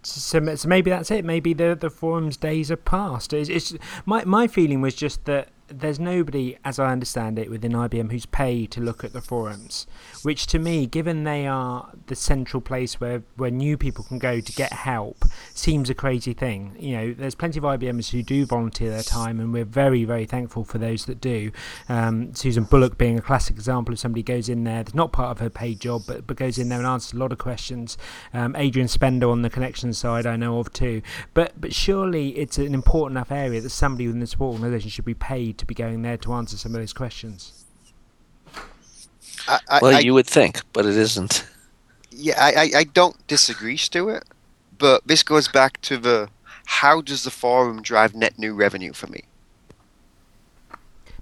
So, so maybe that's it. Maybe the the forums days are past. It's, it's my my feeling was just that there's nobody, as I understand it, within IBM who's paid to look at the forums, which to me, given they are the central place where, where new people can go to get help, seems a crazy thing. You know, there's plenty of IBMers who do volunteer their time, and we're very, very thankful for those that do. Um, Susan Bullock being a classic example of somebody goes in there, not part of her paid job, but, but goes in there and answers a lot of questions. Um, Adrian Spender on the connection side, I know of too. But but surely it's an important enough area that somebody within the support organisation should be paid to be going there to answer some of those questions. I, I, Well, I- you would think, but it isn't. yeah, I, I, I don't disagree, Stuart, but this goes back to the how does the forum drive net new revenue for me?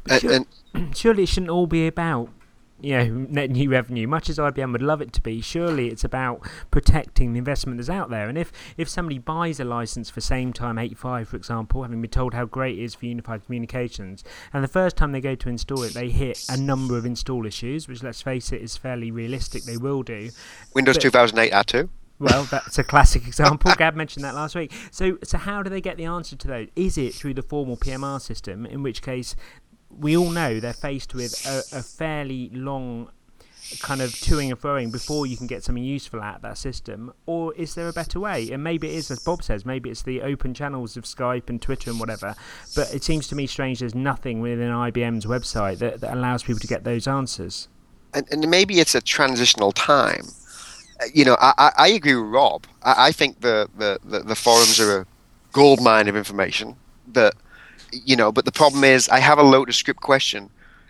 And, sure- and (clears throat) surely it shouldn't all be about you know net new revenue much as IBM would love it to be surely it's about protecting the investment that's out there and if if somebody buys a license for Sametime 85 for example having been told how great it is for unified communications and the first time they go to install it they hit a number of install issues which let's face it is fairly realistic they will do Windows but- 2008 R2. well, (laughs) that's a classic example. Gab mentioned that last week. So, so how do they get the answer to those? Is it through the formal PMR system? In which case, we all know they're faced with a, a fairly long kind of toing and throwing before you can get something useful out of that system, or is there a better way? And maybe it is, as Bob says, maybe it's the open channels of Skype and Twitter and whatever. But it seems to me strange there's nothing within IBM's website that, that allows people to get those answers. and, and maybe it's a transitional time. Uh, You know, I, I, I agree with Rob. I, I think the, the, the, the forums are a gold mine of information. That you know, but the problem is, I have a LotusScript question.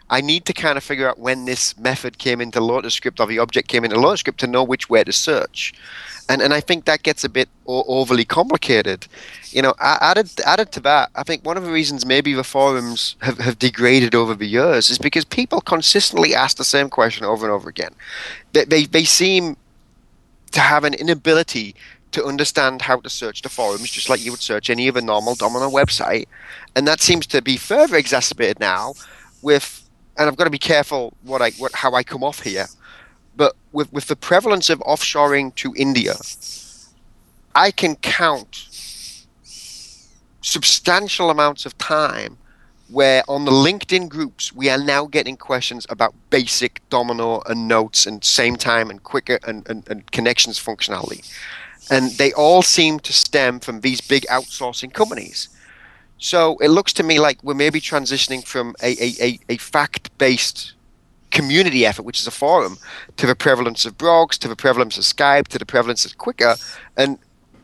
I need to kind of figure out when this method came into LotusScript or the object came into LotusScript to know which way to search. And and I think that gets a bit o- overly complicated. You know, added added to that, I think one of the reasons maybe the forums have, have degraded over the years is because people consistently ask the same question over and over again. They they, they seem to have an inability to understand how to search the forums, just like you would search any other normal Domino website, and that seems to be further exacerbated now with. And I've got to be careful what I what how I come off here, but with with the prevalence of offshoring to India, I can count substantial amounts of time where on the LinkedIn groups we are now getting questions about basic domino and notes and Sametime and Quickr and, and, and connections functionality. And they all seem to stem from these big outsourcing companies. So it looks to me like we're maybe transitioning from a, a, a, a fact based community effort, which is a forum, to the prevalence of blogs, to the prevalence of Skype, to the prevalence of Quickr, and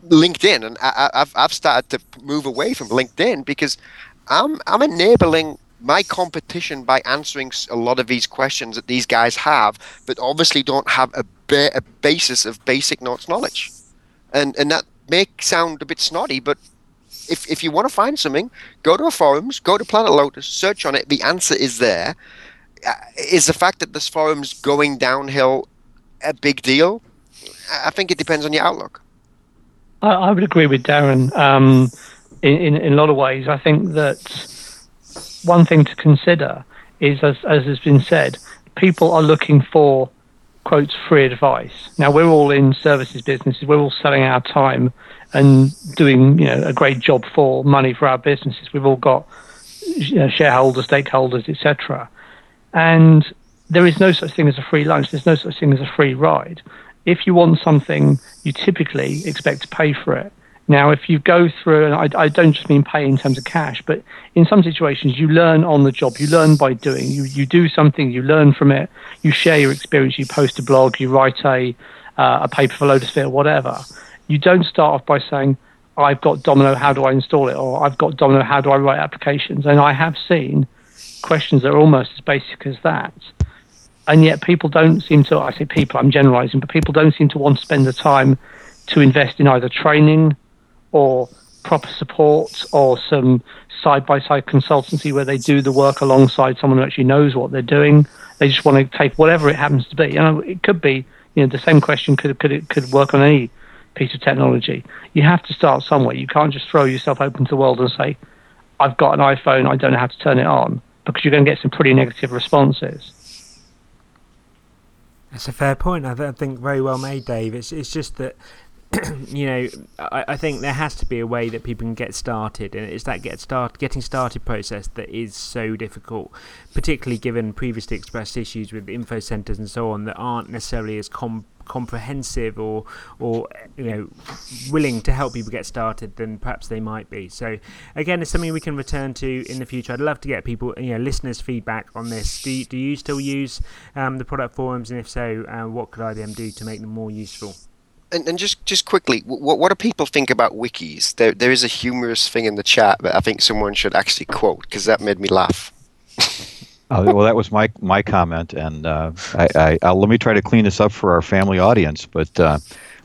LinkedIn. And I, I- I've, started to move away from LinkedIn because I'm, I'm enabling my competition by answering a lot of these questions that these guys have, but obviously don't have a, ba- a basis of basic knowledge. And, and that may sound a bit snotty, but if, if you want to find something, go to a forums, go to Planet Lotus, search on it. The answer is there. Uh, is the fact that this forum's going downhill a big deal? I I think it depends on your outlook. I, I would agree with Darren um, in, in, in a lot of ways. I think that one thing to consider is, as, as has been said, people are looking for quotes free advice. Now we're all in services businesses. We're all selling our time and doing you know a great job for money for our businesses. We've all got you know, shareholders, stakeholders, etc. And there is no such thing as a free lunch. There's no such thing as a free ride. If you want something, you typically expect to pay for it. Now, if you go through, and I, I, don't just mean pay in terms of cash, but in some situations, you learn on the job. You learn by doing. You you do something, you learn from it. You share your experience. You post a blog. You write a uh, a paper for Lotusphere, whatever. You don't start off by saying, "I've got Domino. How do I install it?" or "I've got Domino. How do I write applications?" And I have seen questions that are almost as basic as that. And yet, people don't seem to. I say people. I'm generalising, but people don't seem to want to spend the time to invest in either training or proper support or some side by side consultancy where they do the work alongside someone who actually knows what they're doing. They just want to take whatever it happens to be. You know, it could be you know the same question could could could work on any piece of technology. You have to start somewhere. You can't just throw yourself open to the world and say, "I've got an iPhone, I don't know how to turn it on," because you're going to get some pretty negative responses. That's a fair point. I, th- I think very well made, Dave. It's it's just that (coughs) you know, I, I, think there has to be a way that people can get started, and it's that get start getting started process that is so difficult, particularly given previously expressed issues with info centres and so on that aren't necessarily as com- comprehensive or or you know willing to help people get started than perhaps they might be. So again, it's something we can return to in the future. I'd love to get people, you know, listeners' feedback on this. Do you, do you still use um, the product forums, and if so, uh, what could IBM do to make them more useful? And, and just just quickly, what, what do people think about wikis? There there is a humorous thing in the chat that I think someone should actually quote because that made me laugh. uh, (laughs) well, that was my my comment, and uh, I, I let me try to clean this up for our family audience. But uh,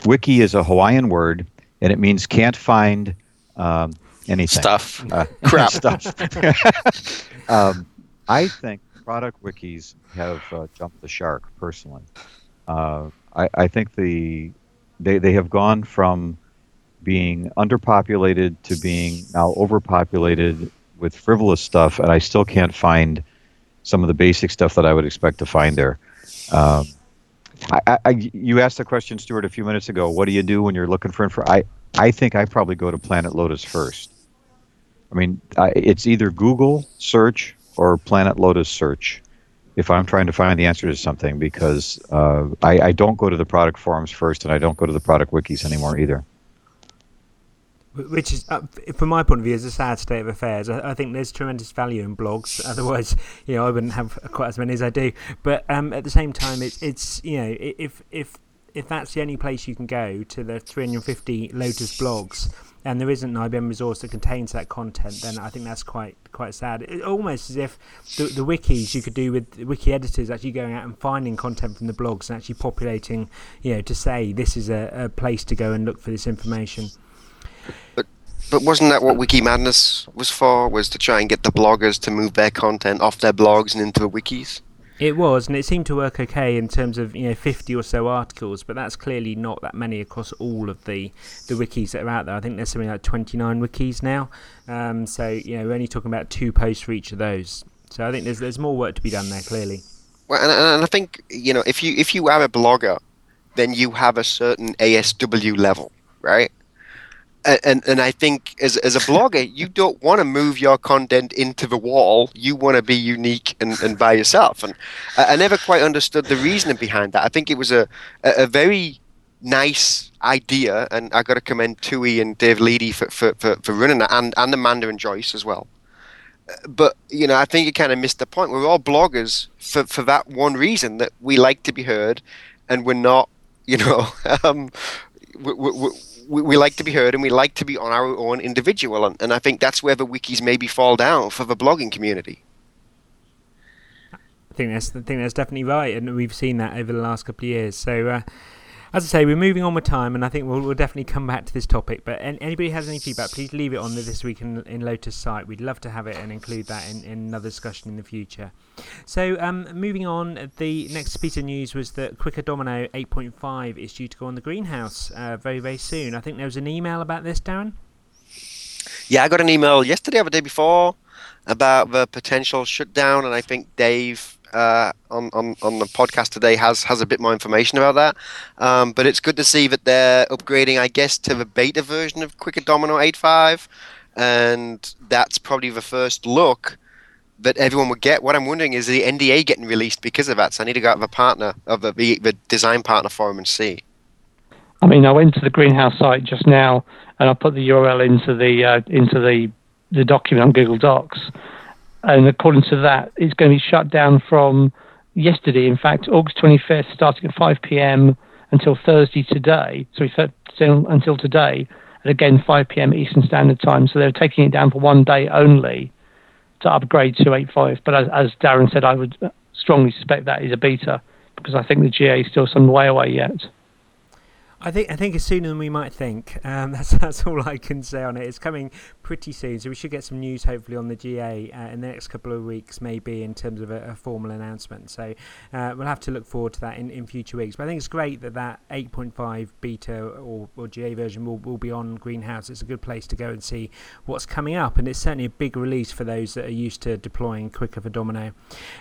wiki is a Hawaiian word, and it means can't find um, anything. Stuff. Uh, (laughs) (laughs) Crap. stuff. um, I think product wikis have uh, jumped the shark. Personally, uh, I, I think the they, they have gone from being underpopulated to being now overpopulated with frivolous stuff, and I still can't find some of the basic stuff that I would expect to find there. Um, I, I, you asked the question, Stuart, a few minutes ago. What do you do when you're looking for info? I, I think I probably go to Planet Lotus first. I mean, I, it's either Google search or Planet Lotus search if I'm trying to find the answer to something because uh, I, I, don't go to the product forums first and I don't go to the product wikis anymore either. Which is, uh, from my point of view, is a sad state of affairs. I, I, think there's tremendous value in blogs. (laughs) Otherwise, you know, I wouldn't have quite as many as I do. But um, at the same time, it's it's you know, if if if that's the only place you can go to the 350 Lotus blogs, and there isn't an IBM resource that contains that content, then I think that's quite quite sad. It, almost as if the, the wikis you could do with wiki editors actually going out and finding content from the blogs and actually populating, you know, to say this is a, a place to go and look for this information. But but wasn't that what Wiki Madness was for? Was to try and get the bloggers to move their content off their blogs and into the wikis? It was, and it seemed to work okay in terms of you know 50 or so articles, but that's clearly not that many across all of the, the wikis that are out there. I think there's something like 29 wikis now, um, so you know we're only talking about two posts for each of those. So I think there's there's more work to be done there clearly. Well, and, and I think you know if you if you are a blogger, then you have a certain ASW level, right? And and I think as as a blogger, you don't want to move your content into the wall. You want to be unique and, and by yourself. And I, I, never quite understood the reasoning behind that. I think it was a a, a very nice idea, and I got to commend Tui and Dave Leedy for, for, for, for running that, and and Amanda and Joyce as well. But you know, I think you kind of missed the point. We're all bloggers for for that one reason that we like to be heard, and we're not, you know, (laughs) um, we, we, we, we, like to be heard and we like to be on our own individual. And, and I think that's where the wikis maybe fall down for the blogging community. I think that's I think that's definitely right, and we've seen that over the last couple of years. So, uh, as I say, we're moving on with time, and I think we'll, we'll definitely come back to this topic. But anybody has any feedback, please leave it on the This Week in, in Lotus site. We'd love to have it and include that in, in another discussion in the future. So, um, moving on, the next piece of news was that Quickr Domino 8.5 is due to go on the greenhouse uh, very, very soon. I think there was an email about this, Darren. Yeah, I got an email yesterday or the day before about the potential shutdown, and I think Dave uh, on, on on the podcast today has has a bit more information about that. Um, but it's good to see that they're upgrading, I guess, to the beta version of Quickr Domino 8.5, and that's probably the first look that everyone would get. What I'm wondering is the NDA getting released because of that. So I need to go out of a partner of the, the design partner forum and see. I mean, I went to the greenhouse site just now, and I put the URL into the uh, into the the document on Google Docs, and according to that, it's going to be shut down from yesterday. In fact, August 25th, starting at 5 p.m. until Thursday today. Sorry, until today, and again 5 p.m. Eastern Standard Time. So they're taking it down for one day only to upgrade to 8.5. But as, as Darren said, I would strongly suspect that is a beta because I think the GA is still some way away yet. I think I think it's sooner than we might think. Um, (laughs) that's that's all I can say on it. It's coming pretty soon, so we should get some news hopefully on the GA uh, in the next couple of weeks, maybe in terms of a, a formal announcement. So uh, we'll have to look forward to that in, in future weeks. But I think it's great that that 8.5 beta or, or GA version will, will be on Greenhouse. It's a good place to go and see what's coming up, and it's certainly a big release for those that are used to deploying Quickr for Domino.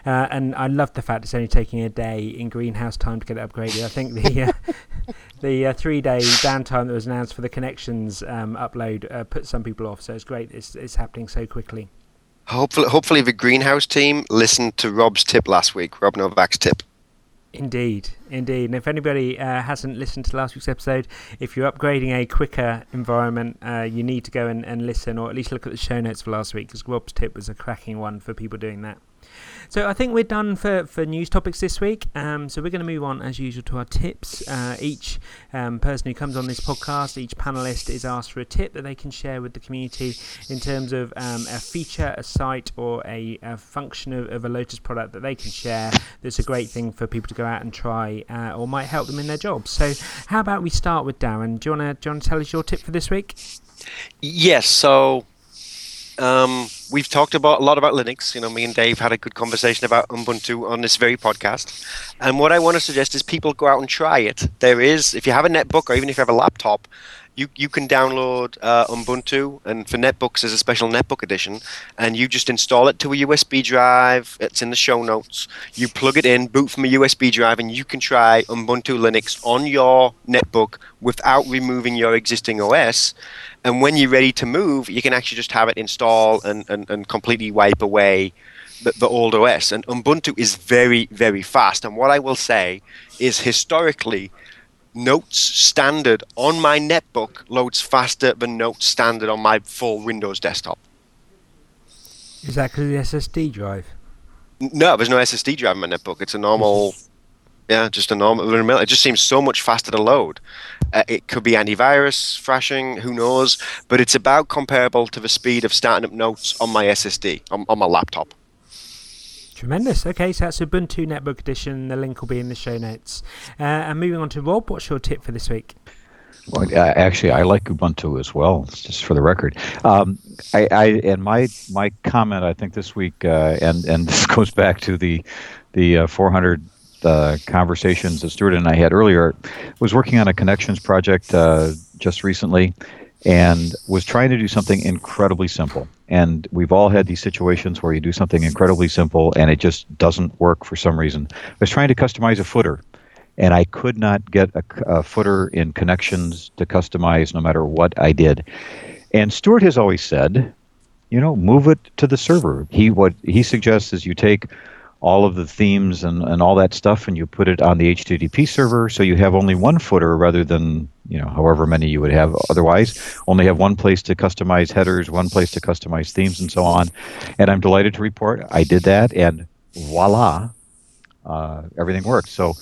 Uh, and I love the fact it's only taking a day in Greenhouse time to get it upgraded. I think the uh, (laughs) the uh, three day downtime that was announced for the connections um, upload uh, put some people off. So it's great it's, it's happening so quickly. Hopefully, hopefully, the greenhouse team listened to Rob's tip last week, Rob Novak's tip. Indeed, indeed. And if anybody uh, hasn't listened to last week's episode, if you're upgrading a Quickr environment, uh, you need to go and, and listen or at least look at the show notes for last week because Rob's tip was a cracking one for people doing that. So I think we're done for, for news topics this week. Um, so we're going to move on as usual to our tips. Uh, each um, person who comes on this podcast, each panelist is asked for a tip that they can share with the community in terms of um, a feature, a site, or a, a function of, of, a Lotus product that they can share. That's a great thing for people to go out and try, uh, or might help them in their jobs. So how about we start with Darren? Do you want to tell us your tip for this week? Yes. So um, we've talked about a lot about Linux. You know, me and Dave had a good conversation about Ubuntu on this very podcast. And what I want to suggest is people go out and try it. There is, if you have a netbook or even if you have a laptop, you, you can download uh, Ubuntu, and for netbooks, there's a special netbook edition, and you just install it to a USB drive. It's in the show notes. You plug it in, boot from a USB drive, and you can try Ubuntu Linux on your netbook without removing your existing OS. And when you're ready to move, you can actually just have it install and, and, and completely wipe away the, the old OS. And Ubuntu is very, very fast. And what I will say is historically, Notes standard on my netbook loads faster than Notes standard on my full Windows desktop. Is that because the SSD drive? No, there's no SSD drive in my netbook. It's a normal, yeah, just a normal. It just seems so much faster to load. Uh, it could be antivirus, thrashing, who knows? But it's about comparable to the speed of starting up Notes on my SSD on, on my laptop. Tremendous. Okay, so that's Ubuntu Netbook Edition. The link will be in the show notes. Uh, and moving on to Rob, what's your tip for this week? Well, actually, I like Ubuntu as well. Just for the record, um, I, I, and my my comment I think this week, uh, and and (laughs) this goes back to the the uh, 400 uh, conversations that Stuart and I had earlier. I Was working on a connections project uh, just recently, and was trying to do something incredibly simple. And we've all had these situations where you do something incredibly simple and it just doesn't work for some reason. I was trying to customize a footer, and I could not get a, a footer in connections to customize no matter what I did. And Stuart has always said, you know, move it to the server. He what he suggests is you take all of the themes and, and all that stuff and you put it on the HTTP server so you have only one footer rather than you know however many you would have otherwise. Only have one place to customize headers one place to customize themes and so on. And I'm delighted to report I did that and voila uh, everything worked. So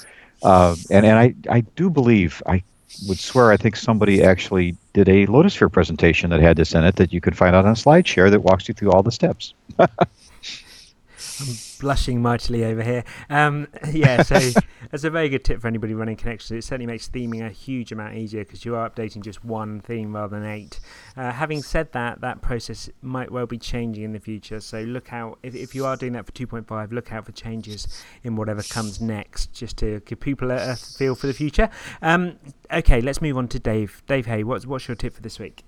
uh, and, and I, I do believe I would swear I think somebody actually did a Lotusphere presentation that had this in it that you could find out on SlideShare that walks you through all the steps (laughs) I'm blushing mightily over here. Um, (laughs) yeah, so (laughs) that's a very good tip for anybody running connections. It certainly makes theming a huge amount easier because you are updating just one theme rather than eight. Uh, having said that, that process might well be changing in the future. So look out, if, if you are doing that for 2.5, look out for changes in whatever comes next just to give people a, a feel for the future. Um, okay, let's move on to Dave. Dave Hay, what's, what's your tip for this week?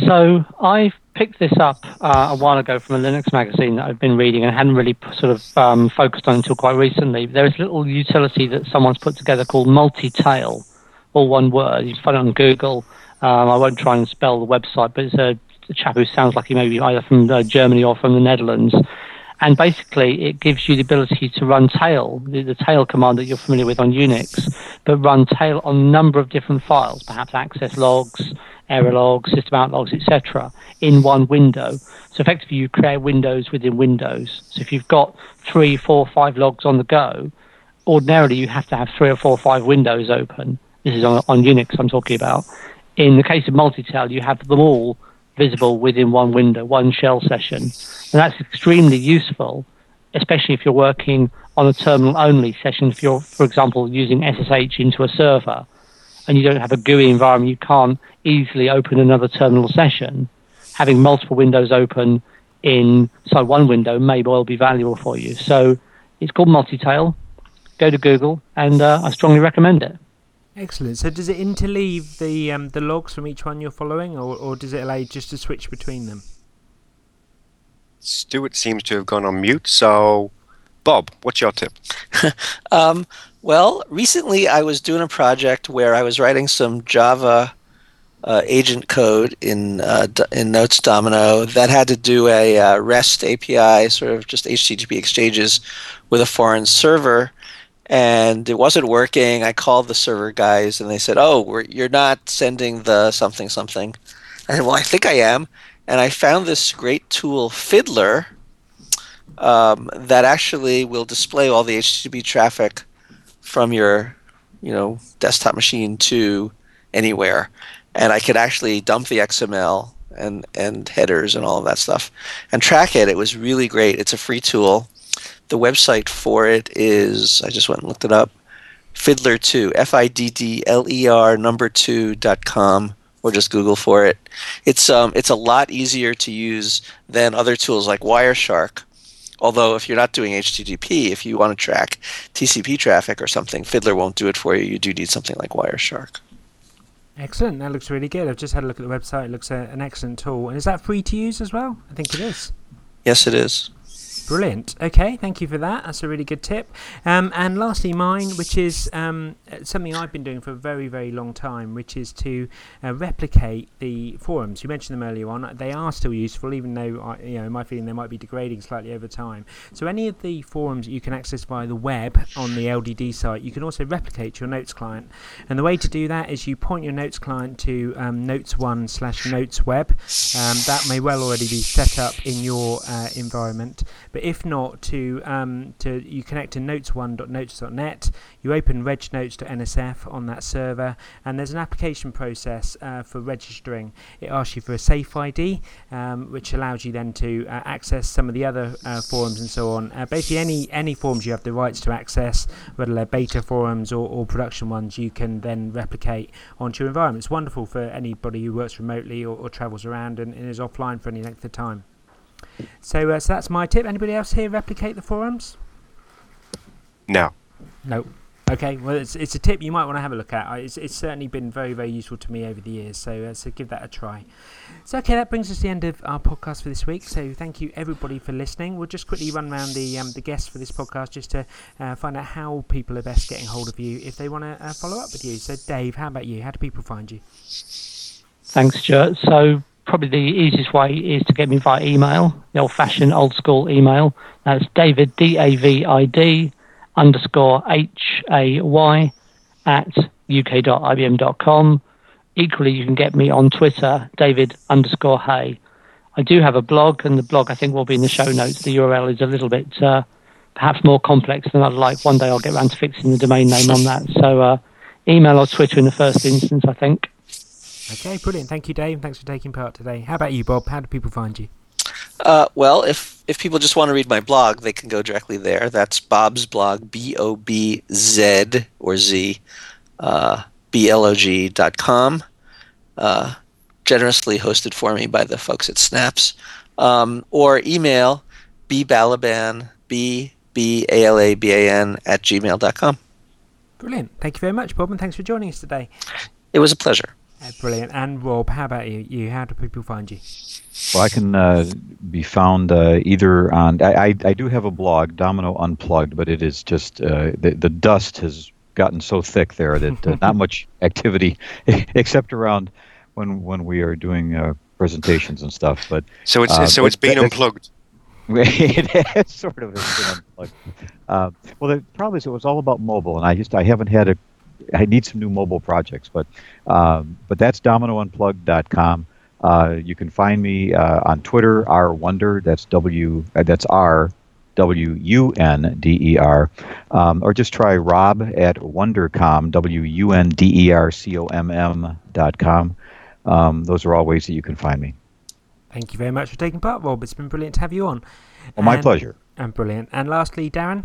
So I picked this up uh, a while ago from a Linux magazine that I've been reading and hadn't really sort of um, focused on until quite recently. There is a little utility that someone's put together called Multitail, all one word. You can find it on Google. Um, I won't try and spell the website, but it's a, a chap who sounds like he may be either from uh, Germany or from the Netherlands. And basically, it gives you the ability to run tail, the, the tail command that you're familiar with on Unix, but run tail on a number of different files, perhaps access logs, error logs, system out logs, etc., in one window. So effectively, you create windows within windows. So if you've got three, four, five logs on the go, ordinarily you have to have three or four or five windows open. This is on, on Unix I'm talking about. In the case of multitail, you have them all visible within one window, one shell session. And that's extremely useful, especially if you're working on a terminal only session. If you're, for example, using SSH into a server and you don't have a GUI environment, you can't easily open another terminal session. Having multiple windows open In inside one window may well be valuable for you. So it's called Multitail. Go to Google, and uh, I strongly recommend it. Excellent. So does it interleave the um, the logs from each one you're following, or, or does it allow you just to switch between them? Stuart seems to have gone on mute. So, Bob, what's your tip? (laughs) um, well, recently I was doing a project where I was writing some Java uh, agent code in uh, in Notes Domino that had to do a uh, REST API, sort of just HTTP exchanges with a foreign server, and it wasn't working. I called the server guys, and they said, "Oh, you're not sending the something something." I said, "Well, I think I am." and I found this great tool, Fiddler, um, that actually will display all the HTTP traffic from your, you know, desktop machine to anywhere, and I could actually dump the XML and and headers and all of that stuff and track it. It was really great. It's a free tool. The website for it is I just went and looked it up. Fiddler two, F I D D L E R number two dot com or just Google for it. It's um, it's a lot easier to use than other tools like Wireshark. Although if you're not doing HTTP, if you want to track TCP traffic or something, Fiddler won't do it for you. You do need something like Wireshark. Excellent. That looks really good. I've just had a look at the website. It looks a, an excellent tool. And is that free to use as well? I think it is. Yes, it is. Brilliant. Okay, thank you for that. That's a really good tip. Um, and lastly, mine, which is um, something I've been doing for a very, very long time, which is to uh, replicate the forums. You mentioned them earlier on. They are still useful, even though I, you know, in my feeling they might be degrading slightly over time. So any of the forums you can access via the web on the LDD site, you can also replicate your Notes client. And the way to do that is you point your Notes client to um, Notes One slash Notes Web. Um, that may well already be set up in your uh, environment. But if not, to um, to you connect to notes1.notes.net, you open regnotes.nsf on that server, and there's an application process uh, for registering. It asks you for a safe ID, um, which allows you then to uh, access some of the other uh, forums and so on. Uh, basically, any any forums you have the rights to access, whether they're beta forums or, or production ones, you can then replicate onto your environment. It's wonderful for anybody who works remotely or, or travels around and, and is offline for any length of time. So, uh, so that's my tip. Anybody else here replicate the forums? No. No. Okay, well, it's, it's a tip you might want to have a look at. It's, it's certainly been very, very useful to me over the years, so, uh, so give that a try. So, okay, that brings us to the end of our podcast for this week. So, thank you everybody for listening. We'll just quickly run around the um, the guests for this podcast just to uh, find out how people are best getting hold of you if they want to uh, follow up with you. So, Dave, how about you? How do people find you? Thanks, Stuart. So, probably the easiest way is to get me via email, the old fashioned, old school email. That's David, D A V I D, underscore H A Y, at uk.ibm.com. Equally, you can get me on Twitter, David underscore Hay. I do have a blog, and the blog I think will be in the show notes. The URL is a little bit uh, perhaps more complex than I'd like. One day I'll get around to fixing the domain name on that. So, uh, email or Twitter in the first instance, I think. Okay, brilliant. Thank you, Dave. Thanks for taking part today. How about you, Bob? How do people find you? Uh, well, if if people just want to read my blog, they can go directly there. That's Bob's blog, B O B Z or Z, uh, B L O G dot com. Uh, generously hosted for me by the folks at SNAPPS. Um, or email bbalaban, B B A L A B A N, at gmail.com. Brilliant. Thank you very much, Bob, and thanks for joining us today. It was a pleasure. Uh, brilliant. And Rob, how about you? You, how do people find you? Well, I can uh, be found uh, either on. I, I, I do have a blog, Domino Unplugged, but it is just uh, the the dust has gotten so thick there that uh, not much (laughs) activity (laughs) except around when when we are doing uh, presentations and stuff. But So it's Uh, so it's but been that- unplugged. (laughs) it has sort of has been unplugged. Uh, well, the problem is it was all about mobile, and I just I haven't had a. I need some new mobile projects, but um, but that's dominounplugged.com. Uh, you can find me uh, on Twitter, R Wunder. That's W. Uh, that's R W U N D E R, um, or just try Rob at Wundercomm. W U N D E R C O M M dot com. Um, those are all ways that you can find me. Thank you very much for taking part, Rob. It's been brilliant to have you on. Well, my pleasure. And brilliant. And lastly, Darren.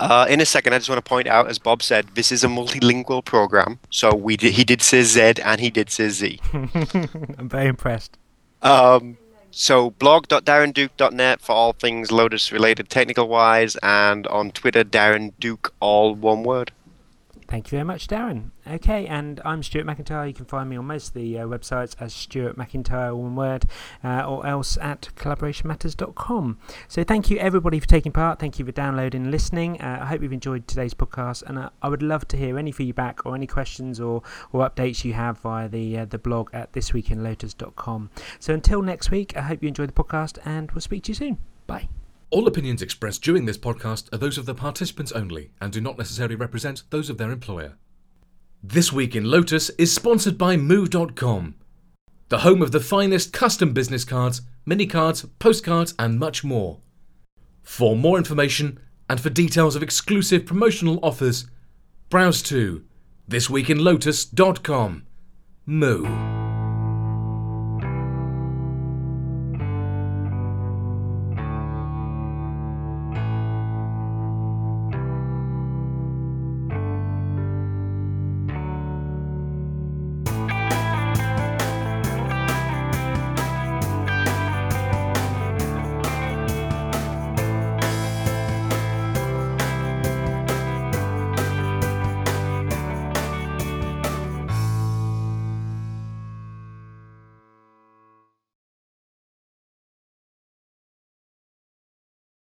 Uh, in a second, I just want to point out, as Bob said, this is a multilingual program. So we did, he did say Z and he did say Z. (laughs) I'm very impressed. Um, so blog.darrenduke.net for all things Lotus related technical wise, and on Twitter, Darren Duke, all one word. Thank you very much, Darren. Okay, and I'm Stuart McIntyre. You can find me on most of the uh, websites as Stuart McIntyre, one word, uh, or else at collaborationmatters.com. So thank you everybody for taking part. Thank you for downloading and listening. Uh, I hope you've enjoyed today's podcast, and uh, I would love to hear any feedback or any questions or, or updates you have via the uh, the blog at thisweekinlotus.com. So until next week, I hope you enjoy the podcast, and we'll speak to you soon. Bye. All opinions expressed during this podcast are those of the participants only and do not necessarily represent those of their employer. This Week in Lotus is sponsored by Moo.com, the home of the finest custom business cards, mini cards, postcards, and much more. For more information and for details of exclusive promotional offers, browse to thisweekinlotus.com. Moo.